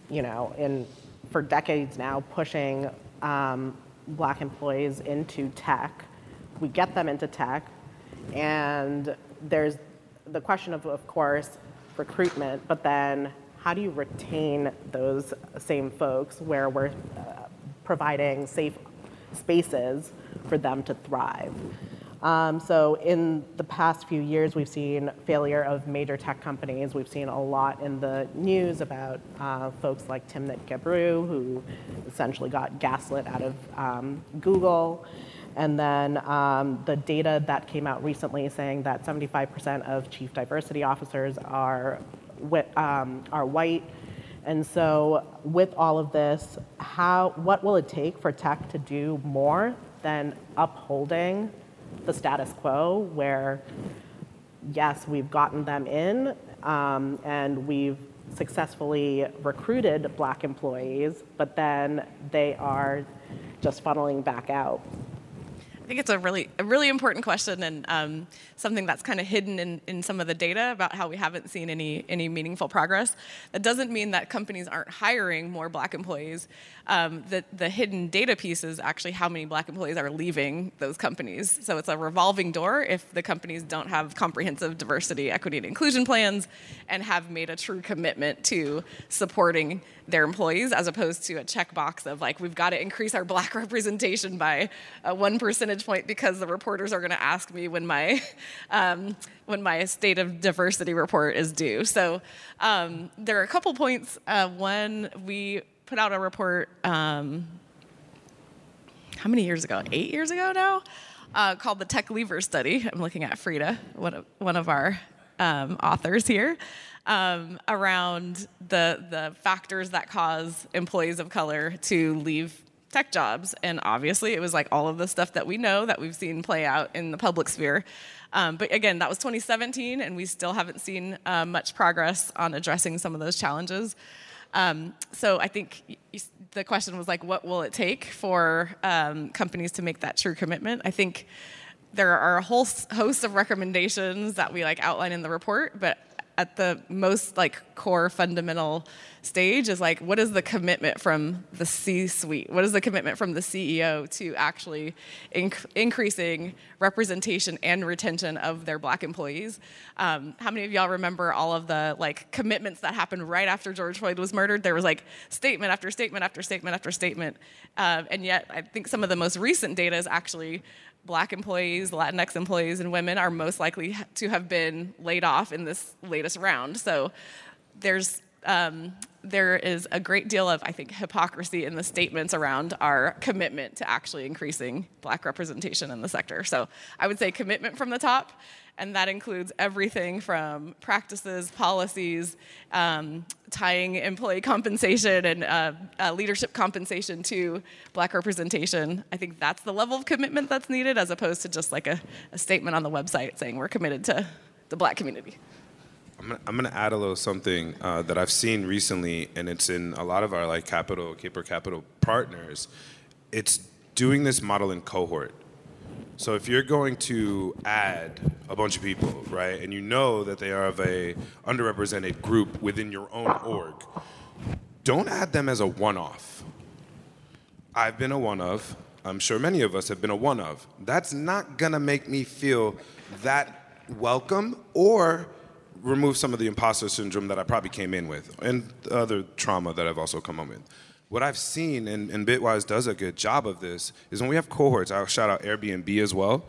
you know, in for decades now pushing um, black employees into tech. We get them into tech, and there's the question of, of course, recruitment, but then how do you retain those same folks where we're uh, providing safe spaces for them to thrive? Um, so in the past few years, we've seen failure of major tech companies. We've seen a lot in the news about uh, folks like Timnit Gebru, who essentially got gaslit out of um, Google. And then um, the data that came out recently saying that 75% of chief diversity officers are, um, are white. And so, with all of this, how, what will it take for tech to do more than upholding the status quo where, yes, we've gotten them in um, and we've successfully recruited black employees, but then they are just funneling back out. I think it's a really, a really important question and um, something that's kind of hidden in, in some of the data about how we haven't seen any, any meaningful progress. That doesn't mean that companies aren't hiring more black employees. Um, the, the hidden data piece is actually how many black employees are leaving those companies. So it's a revolving door if the companies don't have comprehensive diversity, equity, and inclusion plans and have made a true commitment to supporting their employees as opposed to a checkbox of like, we've got to increase our black <laughs> representation by uh, one percentage point because the reporters are going to ask me when my, um, when my state of diversity report is due. So um, there are a couple points. Uh, one, we put out a report, um, how many years ago? Eight years ago now? Uh, called the Tech Leaver Study. I'm looking at Freada, one of, one of our um, authors here um, around the the factors that cause employees of color to leave tech jobs. And obviously, it was like all of the stuff that we know that we've seen play out in the public sphere. Um, but again, that was 2017, and we still haven't seen uh, much progress on addressing some of those challenges. Um, so I think the question was like, what will it take for um, companies to make that true commitment? I think there are a whole host of recommendations that we like outline in the report, but at the most like core fundamental stage is like what is the commitment from the c-suite? What is the commitment from the ceo to actually inc- increasing representation and retention of their black employees? Um, how many of y'all remember all of the like commitments that happened right after george floyd was murdered? There was like statement after statement after statement after statement. Uh, and yet i think some of the most recent data is actually black employees, Latinx employees, and women are most likely to have been laid off in this latest round. So there's um, there is a great deal of, I think, hypocrisy in the statements around our commitment to actually increasing black representation in the sector. So I would say commitment from the top, and that includes everything from practices, policies, um, tying employee compensation and uh, uh, leadership compensation to black representation. I think that's the level of commitment that's needed, as opposed to just like a, a statement on the website saying we're committed to the black community. I'm gonna, I'm gonna add a little something uh, that I've seen recently, and it's in a lot of our like capital, Kapor Capital partners. It's doing this model in cohort So if you're going to add a bunch of people, right, and you know that they are of a underrepresented group within your own org, don't add them as a one-off. I've been a one of. I'm sure many of us have been a one of. That's not gonna make me feel that welcome or remove some of the imposter syndrome that I probably came in with and the other trauma that I've also come up with. What I've seen, and, and Bitwise does a good job of this, is when we have cohorts, I'll shout out Airbnb as well,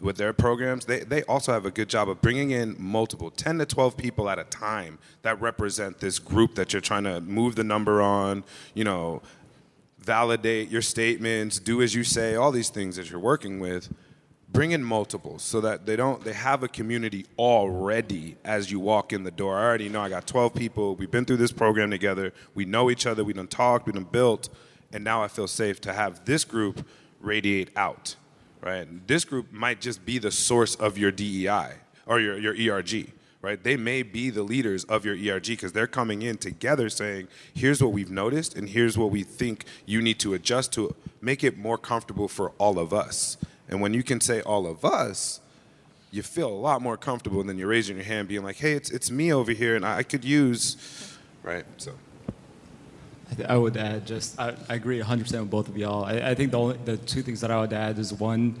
with their programs, they, they also have a good job of bringing in multiple, 10 to 12 people at a time that represent this group that you're trying to move the number on, you know, validate your statements, do as you say, all these things that you're working with bring in multiples so that they don't they have a community already as you walk in the door. I already know i got 12 people. We've been through this program together. We know each other. We done talked. We done built. And now i feel safe to have this group radiate out right? This group might just be the source of your dei or your, your erg right? They may be the leaders of your erg because they're coming in together saying here's what we've noticed and here's what we think you need to adjust to make it more comfortable for all of us and when you can say all of us, you feel a lot more comfortable than you're raising your hand being like, hey, it's, it's me over here and I could use, right? So. I, would add just, I, I agree 100% with both of y'all. I, I think the, only, the two things that I would add is one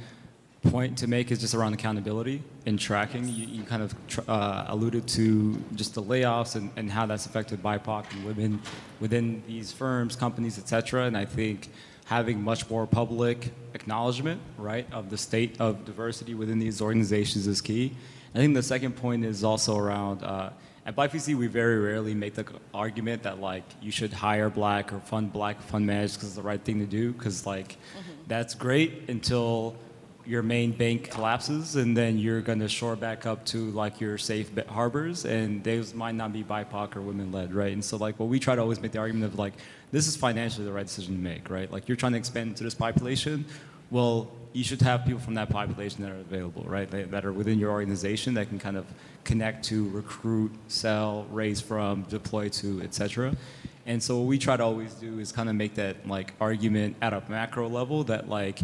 point to make is just around accountability and tracking. You, you kind of uh, alluded to just the layoffs and, and how that's affected BIPOC and women within these firms, companies, et cetera. And I think having much more public acknowledgement, right, of the state of diversity within these organizations is key. I think the second point is also around. Uh, at Black VC, we very rarely make the argument that like you should hire black or fund black fund managers because it's the right thing to do. Because like mm-hmm. that's great until your main bank collapses, and then you're going to shore back up to like your safe harbors, and those might not be BIPOC or women-led, right? And so like what we try to always make the argument of like this is financially the right decision to make, right? Like you're trying to expand to this population, well, you should have people from that population that are available, right? That are within your organization that can kind of connect to, recruit, sell, raise from, deploy to, etc. And so what we try to always do is kind of make that like argument at a macro level that like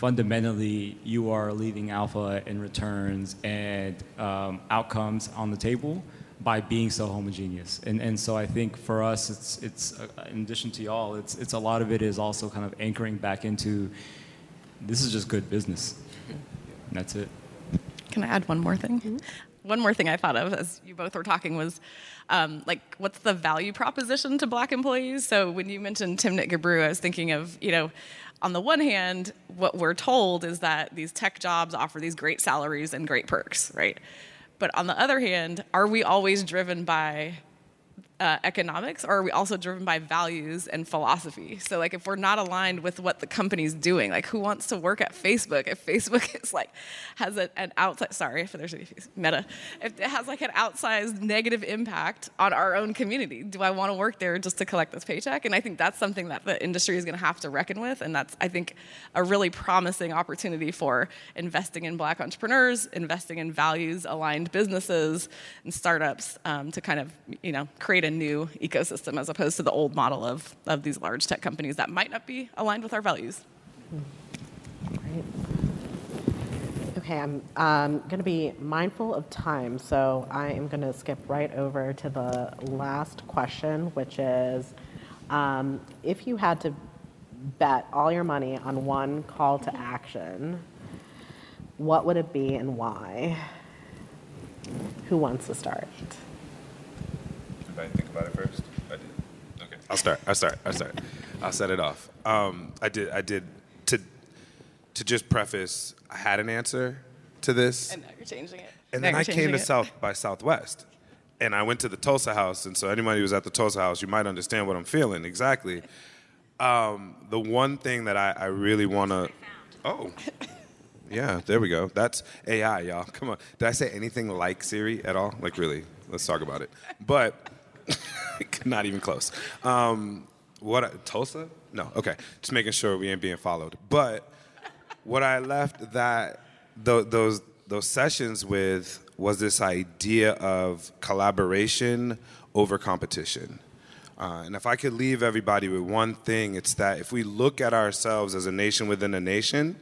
fundamentally you are leaving alpha in returns and um, outcomes on the table by being so homogeneous. And, and so I think for us, it's, it's uh, in addition to y'all, it's, it's a lot of it is also kind of anchoring back into this is just good business. And that's it. Can I add one more thing? Mm-hmm. One more thing I thought of as you both were talking was um, like, what's the value proposition to black employees? So when you mentioned Timnit Gebru, I was thinking of, you know, on the one hand, what we're told is that these tech jobs offer these great salaries and great perks, right? But on the other hand, are we always driven by uh, economics or are we also driven by values and philosophy? So like if we're not aligned with what the company's doing like who wants to work at facebook if facebook <laughs> is like has a, an outside sorry if there's any meta. If it has like an outsized negative impact on our own community do i want to work there just to collect this paycheck? And i think that's something that the industry is going to have to reckon with and that's i think a really promising opportunity for investing in black entrepreneurs investing in values aligned businesses and startups um, to kind of you know create a new ecosystem as opposed to the old model of, of these large tech companies that might not be aligned with our values. Great. Okay, I'm um, going to be mindful of time, so I am going to skip right over to the last question, which is um, if you had to bet all your money on one call to action, what would it be and why? Who wants to start? I think about it first? I did. Okay. I'll start. I'll start. I'll start. I'll set it off. Um, I did. I did. To to just preface, I had an answer to this. And now you're changing it. And now then I came to it. South by Southwest, and I went to the Tulsa House. And so anybody who was at the Tulsa House, you might understand what I'm feeling exactly. Um, the one thing that I, I really want to. Oh. Yeah, there we go. That's AI, y'all. Come on. Did I say anything like Siri at all? Like, really? Let's talk about it. But <laughs> Not even close. Um, what Tulsa? No. Okay. Just making sure we ain't being followed. But what I left that th- those those sessions with was this idea of collaboration over competition. Uh, and if I could leave everybody with one thing, it's that if we look at ourselves as a nation within a nation,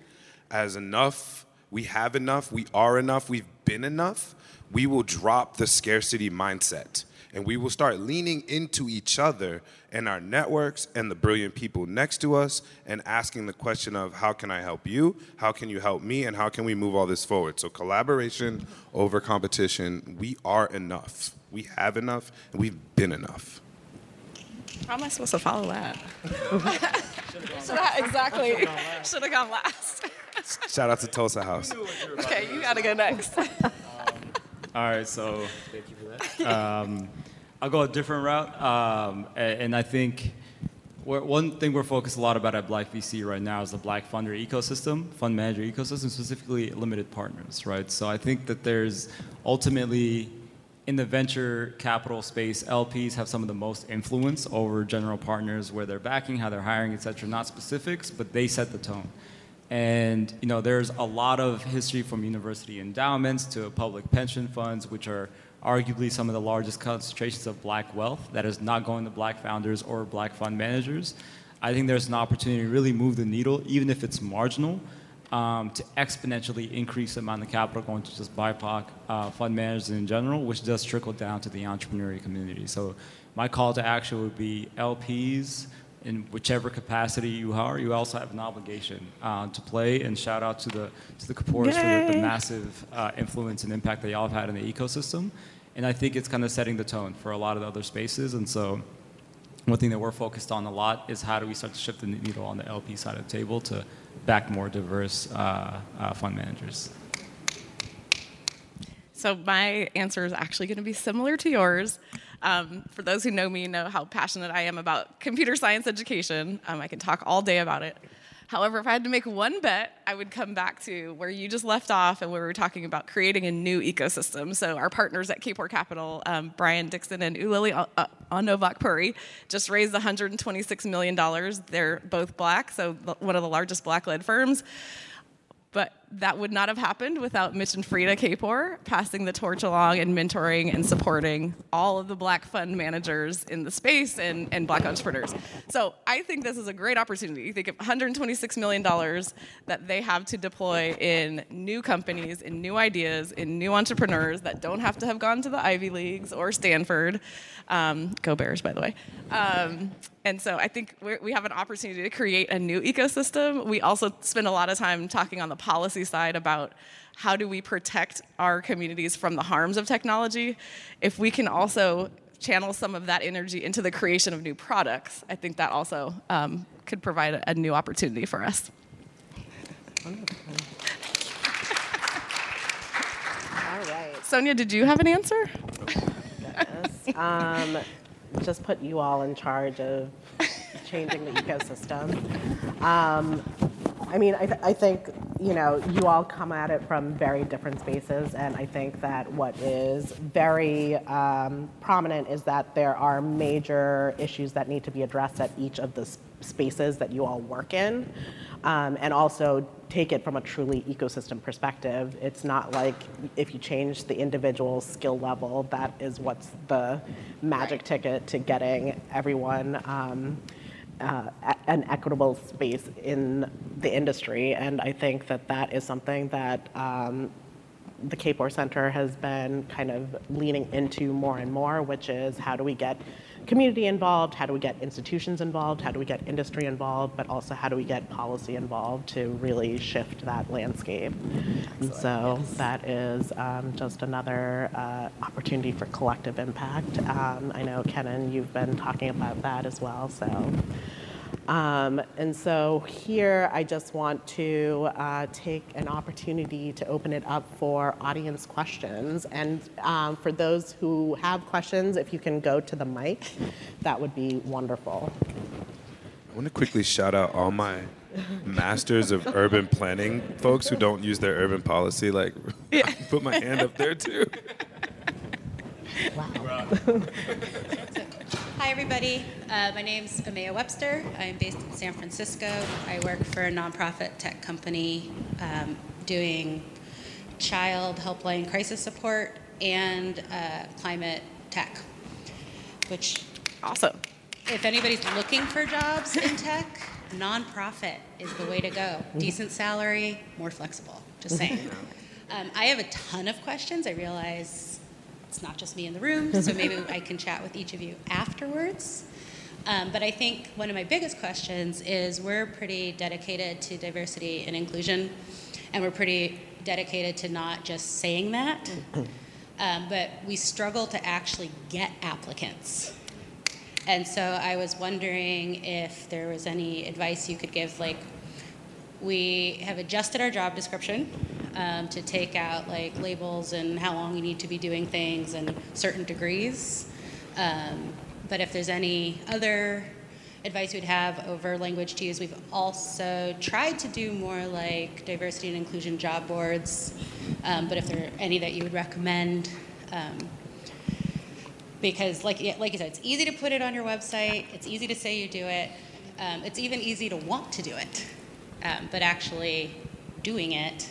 as enough, we have enough, we are enough, we've been enough, we will drop the scarcity mindset and we will start leaning into each other and our networks and the brilliant people next to us and asking the question of how can I help you? How can you help me? And how can we move all this forward? So, collaboration over competition, we are enough. We have enough and we've been enough. How am I supposed to follow that? <laughs> Should I, exactly. Should have gone last. Shout out to Tulsa House. okay, you gotta go next. <laughs> All right, so thank you for that. Um, I'll go a different route, um, and, and I think we're, one thing we're focused a lot about at Black VC right now is the Black funder ecosystem, fund manager ecosystem, specifically limited partners, right? So I think that there's ultimately in the venture capital space, LPs have some of the most influence over general partners, where they're backing, how they're hiring, et cetera. Not specifics, but they set the tone. And you know, there's a lot of history from university endowments to public pension funds, which are arguably some of the largest concentrations of black wealth that is not going to black founders or black fund managers. I think there's an opportunity to really move the needle, even if it's marginal, um, to exponentially increase the amount of capital going to just BIPOC uh, fund managers in general, which does trickle down to the entrepreneurial community. So my call to action would be LPs, in whichever capacity you are, you also have an obligation uh, to play. And shout out to the to the Kapors for the, the massive uh, influence and impact that y'all have had in the ecosystem. And I think it's kind of setting the tone for a lot of the other spaces. And so, one thing that we're focused on a lot is how do we start to shift the needle on the LP side of the table to back more diverse uh, uh, fund managers. So my answer is actually going to be similar to yours. Um, for those who know me, know how passionate I am about computer science education. Um, I can talk all day about it. However, if I had to make one bet, I would come back to where you just left off and where we were talking about creating a new ecosystem. So our partners at Kapor Capital, um, Brian Dixon and Ulili Onovakpuri, just raised $126 million. They're both black, so one of the largest black-led firms. But that would not have happened without Mitch and Freada Kapor passing the torch along and mentoring and supporting all of the black fund managers in the space and, and black entrepreneurs. So I think this is a great opportunity. You think of $126 million that they have to deploy in new companies, in new ideas, in new entrepreneurs that don't have to have gone to the Ivy Leagues or Stanford. Um, go Bears, by the way. Um, and so I think we have an opportunity to create a new ecosystem. We also spend a lot of time talking on the policy policy side about how do we protect our communities from the harms of technology, if we can also channel some of that energy into the creation of new products, I think that also um, could provide a, a, new opportunity for us. All right. Sonia, did you have an answer? um, just put you all in charge of changing the ecosystem. Um, I mean, I, th- I think, you know, you all come at it from very different spaces, and I think that what is very um, prominent is that there are major issues that need to be addressed at each of the spaces that you all work in, um, and also take it from a truly ecosystem perspective. It's not like if you change the individual skill level, that is what's the magic ticket to getting everyone. Um, uh, an equitable space in the industry. And I think that that is something that um, the Kapor Center has been kind of leaning into more and more, which is how do we get community involved, how do we get institutions involved, how do we get industry involved, but also how do we get policy involved to really shift that landscape. And so yes. that is um, just another uh, opportunity for collective impact. Um, I know, Kennan, you've been talking about that as well. So. Um, and so here I just want to uh, take an opportunity to open it up for audience questions. And um, for those who have questions, if you can go to the mic, that would be wonderful. I want to quickly shout out all my masters of urban planning folks who don't use their urban policy. Like, yeah. <laughs> put my hand up there too. Wow. <laughs> Hi, everybody. Uh, my name's Amaya Webster. I'm based in San Francisco. I work for a nonprofit tech company um, doing child helpline crisis support and uh, climate tech, which awesome. If anybody's looking for jobs in tech, nonprofit is the way to go. Decent salary, more flexible. Just saying. <laughs> Um, I have a ton of questions. I realize it's not just me in the room, <laughs> so maybe I can chat with each of you afterwards. Um, but I think one of my biggest questions is we're pretty dedicated to diversity and inclusion, and we're pretty dedicated to not just saying that, <clears throat> um, but we struggle to actually get applicants. And so I was wondering if there was any advice you could give. Like, we have adjusted our job description um, to take out like labels and how long you need to be doing things and certain degrees. Um, but if there's any other advice we'd have over language to use, we've also tried to do more like diversity and inclusion job boards. Um, but if there are any that you would recommend, um, because like like you said, it's easy to put it on your website. It's easy to say you do it. Um, it's even easy to want to do it, um, but actually doing it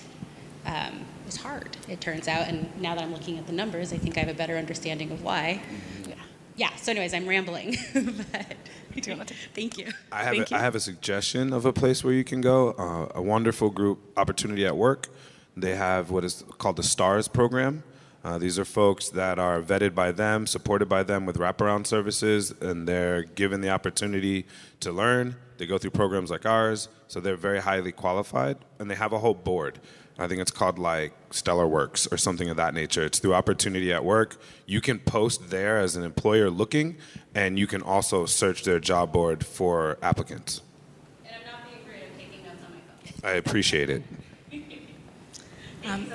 um, is hard. It turns out, and now that I'm looking at the numbers, I think I have a better understanding of why. Yeah. Yeah. So, anyways, I'm rambling, <laughs> but <laughs> thank you. I have, Thank a, I you. have a suggestion of a place where you can go. Uh, a wonderful group, Opportunity at Work. They have what is called the STARS program. Uh, these are folks that are vetted by them, supported by them with wraparound services, and they're given the opportunity to learn. They go through programs like ours, so they're very highly qualified, and they have a whole board. I think it's called like Stellarworx or something of that nature. It's through Opportunity at Work. You can post there as an employer looking, and you can also search their job board for applicants. And I'm not being rude. I'm taking notes on my phone. I appreciate it. <laughs> Um,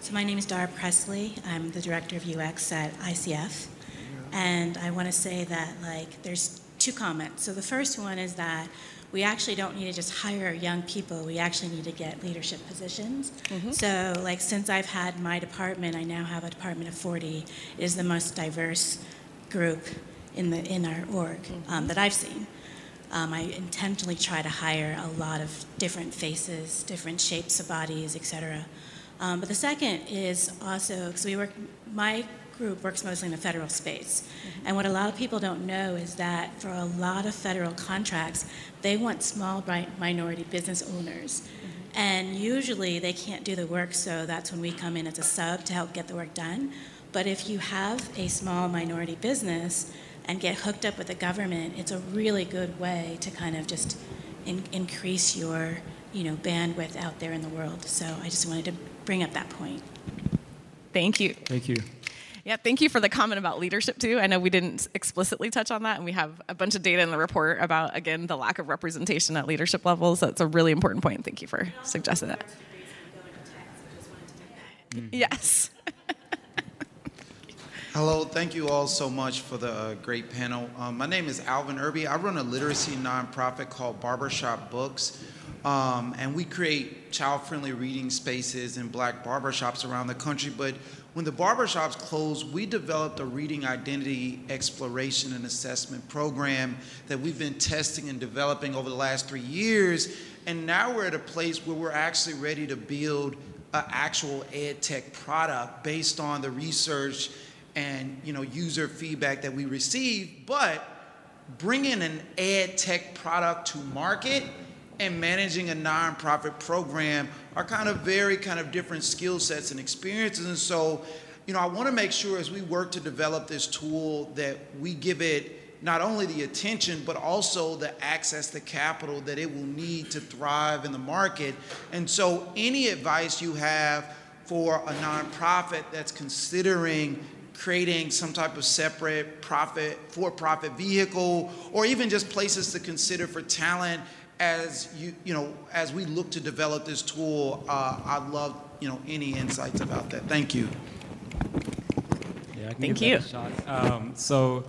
so my name is Dara Presley. I'm the director of UX at ICF. And I want to say that like there's two comments. So the first one is that we actually don't need to just hire young people. We actually need to get leadership positions. So like since I've had my department, I now have a department of 40. It is the most diverse group in the in our org um, that I've seen. Um, I intentionally try to hire a lot of different faces, different shapes of bodies, et cetera. Um, but the second is also because we work. My group works mostly in the federal space, and what a lot of people don't know is that for a lot of federal contracts, they want small mi- minority business owners, and usually they can't do the work. So that's when we come in as a sub to help get the work done. But if you have a small minority business and get hooked up with the government, it's a really good way to kind of just in, increase your, you know, bandwidth out there in the world. So I just wanted to bring up that point. Thank you. Thank you. Yeah, thank you for the comment about leadership too. I know we didn't explicitly touch on that, and we have a bunch of data in the report about again the lack of representation at leadership levels. That's a really important point. Thank you for suggesting that. Yes. <laughs> Hello, thank you all so much for the uh, great panel. Um, my name is Alvin Irby. I run a literacy nonprofit called Barbershop Books, um, and we create child-friendly reading spaces in black barbershops around the country. But when the barbershops closed, we developed a reading identity exploration and assessment program that we've been testing and developing over the last three years. And now we're at a place where we're actually ready to build an actual ed tech product based on the research and you know user feedback that we receive but bringing an ed tech product to market and managing a nonprofit program are kind of very kind of different skill sets and experiences. And so you know i want to make sure as we work to develop this tool that we give it not only the attention but also the access to capital that it will need to thrive in the market. And so any advice you have for a nonprofit that's considering creating some type of separate profit for-profit vehicle or even just places to consider for talent as you you know as we look to develop this tool uh, i'd love you know any insights about that thank you Yeah, I can Thank give that you. a shot. Um, so,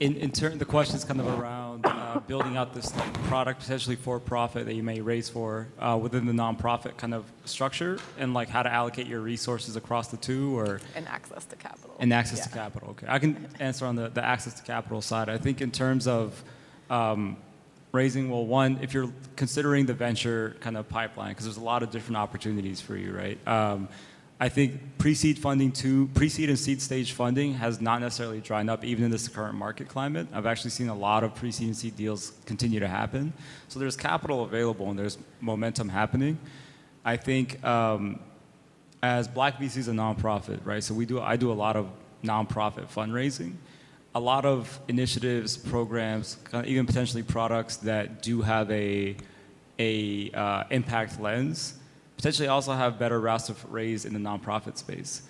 in, in turn, the question is kind of around uh, building out this like, product potentially for profit that you may raise for uh, within the nonprofit kind of structure, and like how to allocate your resources across the two, or And access to capital. and access to capital. Okay, I can answer on the, the access to capital side. I think in terms of um, raising, well, one, if you're considering the venture kind of pipeline, because there's a lot of different opportunities for you, right? Um, I think pre-seed funding to pre-seed and seed stage funding has not necessarily dried up even in this current market climate. I've actually seen a lot of pre-seed and seed deals continue to happen. So there's capital available and there's momentum happening. I think um, as Black VC is a nonprofit, right? So we do I do a lot of nonprofit fundraising. A lot of initiatives, programs, even potentially products that do have a a uh, impact lens potentially also have better routes to raise in the nonprofit space.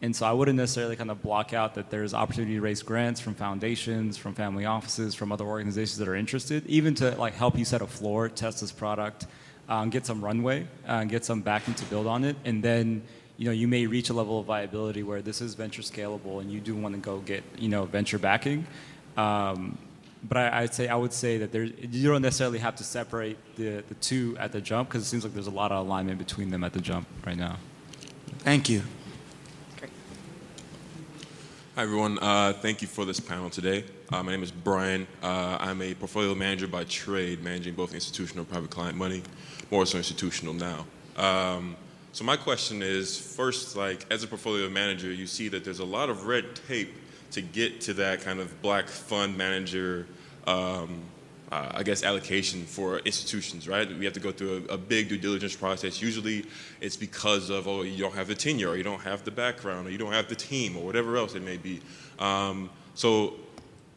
And so I wouldn't necessarily kind of block out that there's opportunity to raise grants from foundations, from family offices, from other organizations that are interested, even to like help you set a floor, test this product, um, get some runway, uh, get some backing to build on it, and then you know you may reach a level of viability where this is venture scalable, and you do want to go get you know venture backing. Um, but I, would say I would say that there you don't necessarily have to separate the, the two at the jump because it seems like there's a lot of alignment between them at the jump right now. Thank you. Great. Hi everyone. Uh, thank you for this panel today. Uh, my name is Brian. Uh, I'm a portfolio manager by trade, managing both institutional and private client money, more so institutional now. Um, so my question is, first, like as a portfolio manager, you see that there's a lot of red tape to get to that kind of black fund manager, um, uh, I guess, allocation for institutions, right? We have to go through a, a, big due diligence process. Usually it's because of, oh, you don't have the tenure, or you don't have the background, or you don't have the team, or whatever else it may be. Um, so,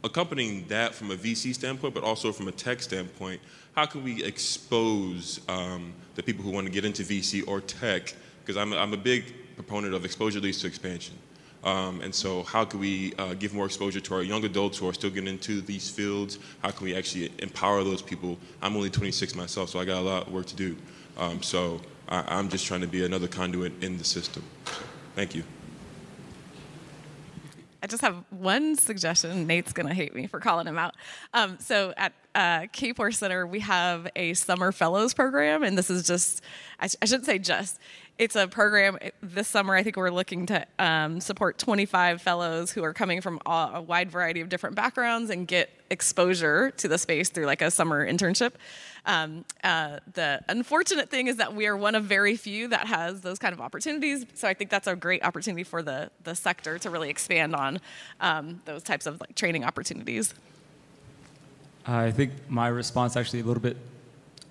accompanying that from a VC standpoint, but also from a tech standpoint, how can we expose um, the people who want to get into VC or tech? Because I'm, I'm a big proponent of exposure leads to expansion. Um, and so, how can we uh, give more exposure to our young adults who are still getting into these fields? How can we actually empower those people? I'm only 26 myself, so I got a lot of work to do. Um, so, I, am just trying to be another conduit in the system. Thank you. I just have one suggestion. Nate's to hate me for calling him out. Um, so at uh, Kapor Center, we have a summer fellows program, and this is just, I, sh- I shouldn't say just, it's a program this summer. I think we're looking to um, support 25 fellows who are coming from a, a wide variety of different backgrounds and get exposure to the space through like a summer internship. Um, uh, the unfortunate thing is that we are one of very few that has those kind of opportunities. So I think that's a great opportunity for the the sector to really expand on um, those types of like training opportunities. I think my response actually a little bit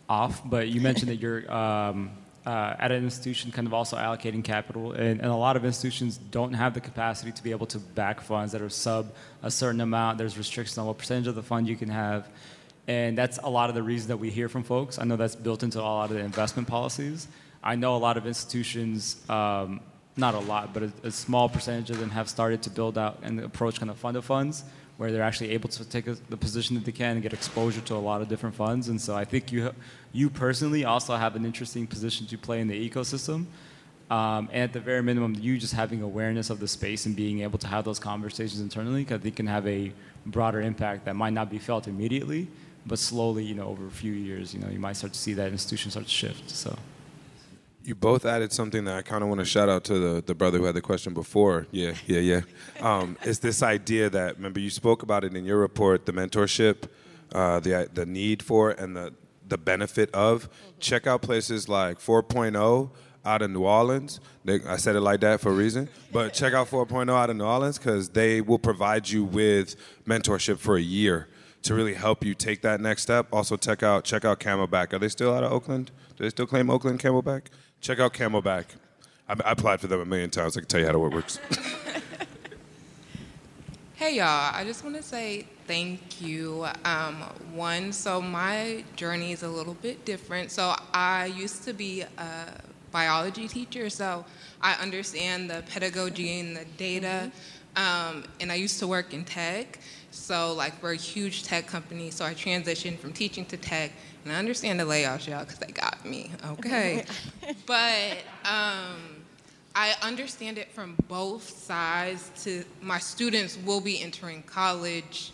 off, but you mentioned that you're um, uh, at an institution kind of also allocating capital, and, and, a lot of institutions don't have the capacity to be able to back funds that are sub a certain amount. There's restrictions on what percentage of the fund you can have, and that's a lot of the reason that we hear from folks. I know that's built into a lot of the investment policies. I know a lot of institutions, um, not a lot, but a, a, small percentage of them have started to build out and approach kind of fund of funds where they're actually able to take a, the position that they can and get exposure to a lot of different funds. And so I think you, you personally also have an interesting position to play in the ecosystem. Um, and at the very minimum, you just having awareness of the space and being able to have those conversations internally, because think can have a broader impact that might not be felt immediately, but slowly, you know, over a few years, you know, you might start to see that institution start to shift. So you both added something that I kind of want to shout out to the, the brother who had the question before. Yeah, yeah, yeah. Um, <laughs> it's this idea that, remember, you spoke about it in your report the mentorship, uh, the, the need for, and the, the benefit of. Check out places like 4.0 out of New Orleans. They, I said it like that for a reason. But check out 4.0 out of New Orleans because they will provide you with mentorship for a year to really help you take that next step. Also, check out check out Camelback. Are they still out of Oakland? Do they still claim Oakland Camelback? Check out Camelback. I, I applied for them a million times. I can tell you how it works. <laughs> hey y'all, I just want to say thank you. Um, one, so my journey is a little bit different. So I used to be a biology teacher, so I understand the pedagogy and the data. Um, and I used to work in tech. So like we're a huge tech company, so I transitioned from teaching to tech. And I understand the layoffs, y'all, because they got me, okay? <laughs> but um, I understand it from both sides. To my students will be entering college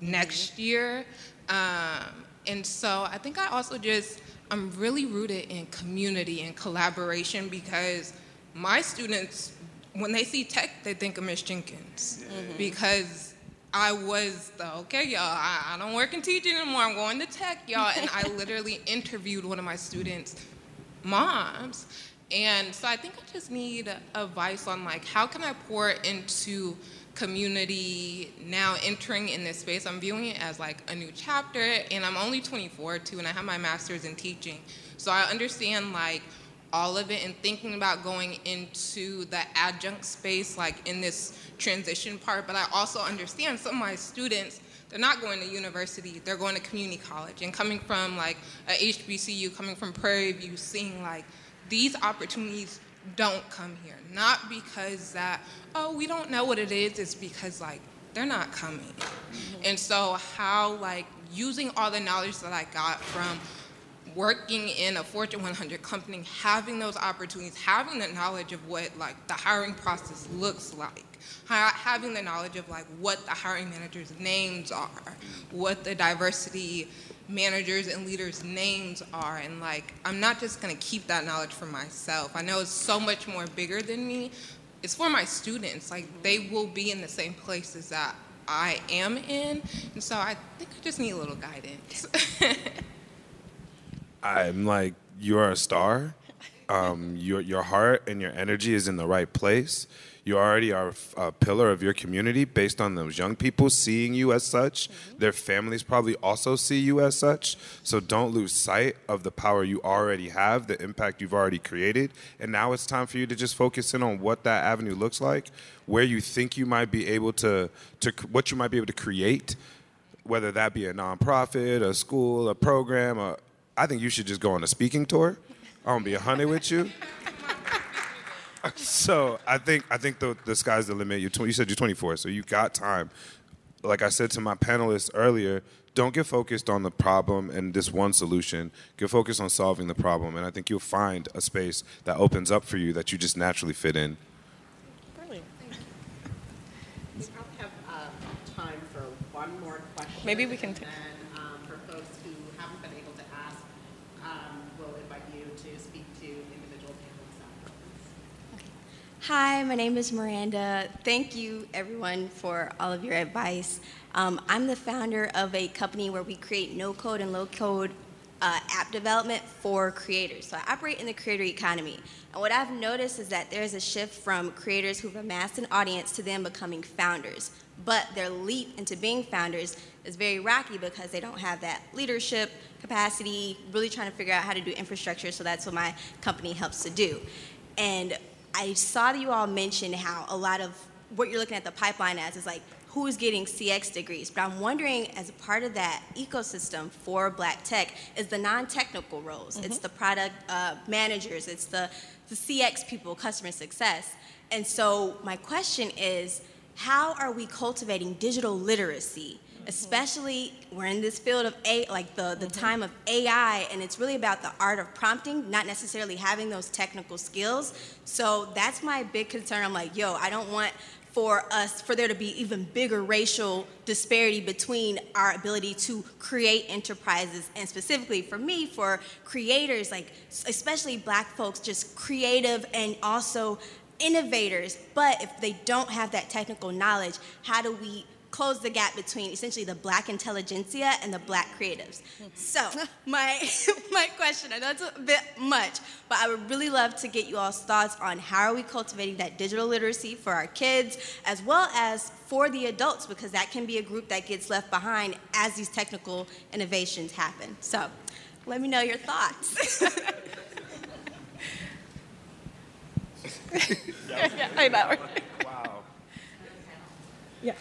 next year, um, and so I think I also just I'm really rooted in community and collaboration because my students, when they see tech, they think of Miss Jenkins mm-hmm. because I was the okay, y'all. I, I, don't work in teaching anymore. I'm going to tech, y'all. And I <laughs> literally interviewed one of my students' moms, And so I think I just need advice on like how can I pour into community now entering in this space. I'm viewing it as like a new chapter, and I'm only 24 too, and I have my master's in teaching. So I understand like all of it and thinking about going into the adjunct space like in this transition part, but I also understand some of my students they're not going to university, they're going to community college. And coming from like a HBCU, coming from Prairie View, seeing like these opportunities don't come here. Not because that, oh, we don't know what it is, it's because like they're not coming. Mm-hmm. And so how like using all the knowledge that I got from working in a Fortune 100 company, having those opportunities, having the knowledge of what like the hiring process looks like, having the knowledge of like what the hiring managers' names are, what the diversity managers and leaders' names are, and like I'm not just gonna keep that knowledge for myself. I know it's so much more bigger than me. It's for my students. Like they will be in the same places that I am in, and so I think I just need a little guidance. <laughs> I'm like, you're a star. Um, your your heart and your energy is in the right place. You already are a pillar of your community based on those young people seeing you as such. Mm-hmm. Their families probably also see you as such. So don't lose sight of the power you already have, the impact you've already created. And now it's time for you to just focus in on what that avenue looks like, where you think you might be able to, to what you might be able to create, whether that be a nonprofit, a school, a program, a, I think you should just go on a speaking tour. I'm gonna be a honey with you. <laughs> so I think I think the the sky's the limit. You you said you're 24, so you got time. Like I said to my panelists earlier, don't get focused on the problem and this one solution. Get focused on solving the problem, and I think you'll find a space that opens up for you that you just naturally fit in. Brilliant. Thank you. We probably have uh, time for one more question. Maybe we can. T- Hi, my name is Miranda. Thank you, everyone, for all of your advice. Um, I'm the founder of a company where we create no code and low code uh, app development for creators. So I operate in the creator economy. And what I've noticed is that there's a shift from creators who've amassed an audience to them becoming founders. But their leap into being founders is very rocky because they don't have that leadership capacity, really trying to figure out how to do infrastructure. So that's what my company helps to do. And I saw that you all mentioned how a lot of what you're looking at the pipeline as is like who's getting CX degrees. But I'm wondering, as a part of that ecosystem for Black Tech, is the non-technical roles. Mm-hmm. It's the product uh, managers. It's the the CX people, customer success. And so my question is, how are we cultivating digital literacy especially we're in this field of a like the the mm-hmm. time of AI and it's really about the art of prompting not necessarily having those technical skills. So that's my big concern. I'm like yo I don't want for us for there to be even bigger racial disparity between our ability to create enterprises. And specifically for me for creators like especially black folks just creative and also innovators. But if they don't have that technical knowledge how do we close the gap between essentially the black intelligentsia and the black creatives. So, <laughs> my, <laughs> my question, I know it's a bit much, but I would really love to get you all's thoughts on how are we cultivating that digital literacy for our kids as well as for the adults, because that can be a group that gets left behind as these technical innovations happen. So, let me know your thoughts. <laughs> yeah, I know. Wow. Yeah.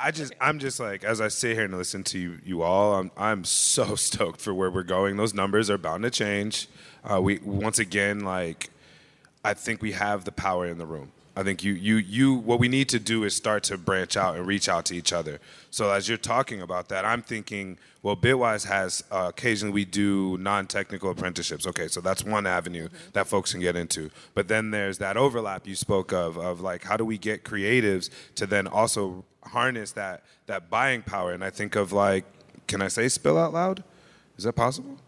I just, I'm just like, as I sit here and listen to you, you all, I'm, I'm so <laughs> stoked for where we're going. Those numbers are bound to change. Uh, we, once again, like, I think we have the power in the room. I think you, you, you, what we need to do is start to branch out and reach out to each other. So as you're talking about that, I'm thinking, well, Bitwise has uh, occasionally we do non-technical apprenticeships. Okay, so that's one avenue mm-hmm. that folks can get into. But then there's that overlap you spoke of, of like how do we get creatives to then also harness that that buying power? And I think of like, can I say Spill out loud? Is that possible?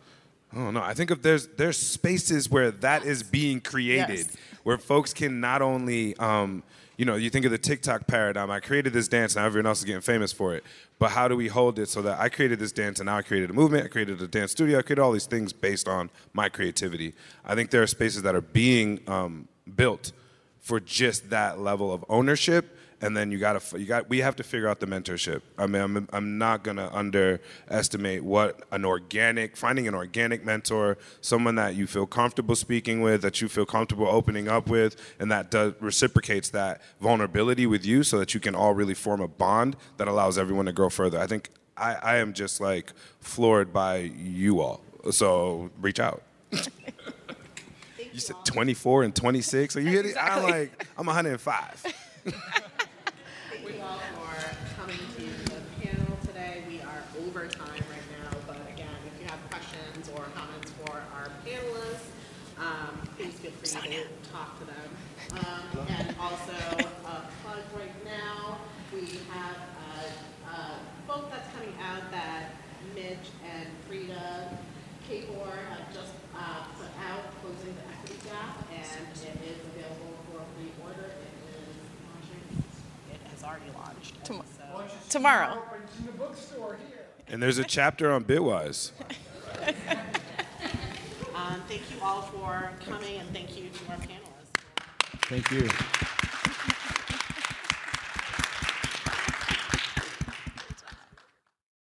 I don't. I think of there's there's spaces where that is being created. Yes where folks can not only um, you know, you think of the TikTok paradigm. I created this dance, now everyone else is getting famous for it. But how do we hold it so that I created this dance and now I created a movement, I created a dance studio, I created all these things based on my creativity. I think there are spaces that are being um, built for just that level of ownership and then you got to you got we have to figure out the mentorship. I mean, I'm I'm not gonna underestimate what an organic finding an organic mentor, someone that you feel comfortable speaking with, that you feel comfortable opening up with, and that does reciprocates that vulnerability with you, so that you can all really form a bond that allows everyone to grow further. I think I, I am just like floored by you all. So reach out. <laughs> you said 24 and 26. Are you <laughs> hitting? I'm like I'm 105. <laughs> All for coming to the panel today. We are over time right now, but again, if you have questions or comments for our panelists, um, please feel free to talk to them. Um, and also, a plug right now, we have a, a book that's coming out that Mitch and Freada Kapor have just uh, put out, Closing the Equity Gap, and it is available for pre-order. It is launching it has already launched. Tom- so- Tomorrow. And there's a chapter on Bitwise. <laughs> <laughs> Um, thank you all for coming and thank you to our panelists. Thank you.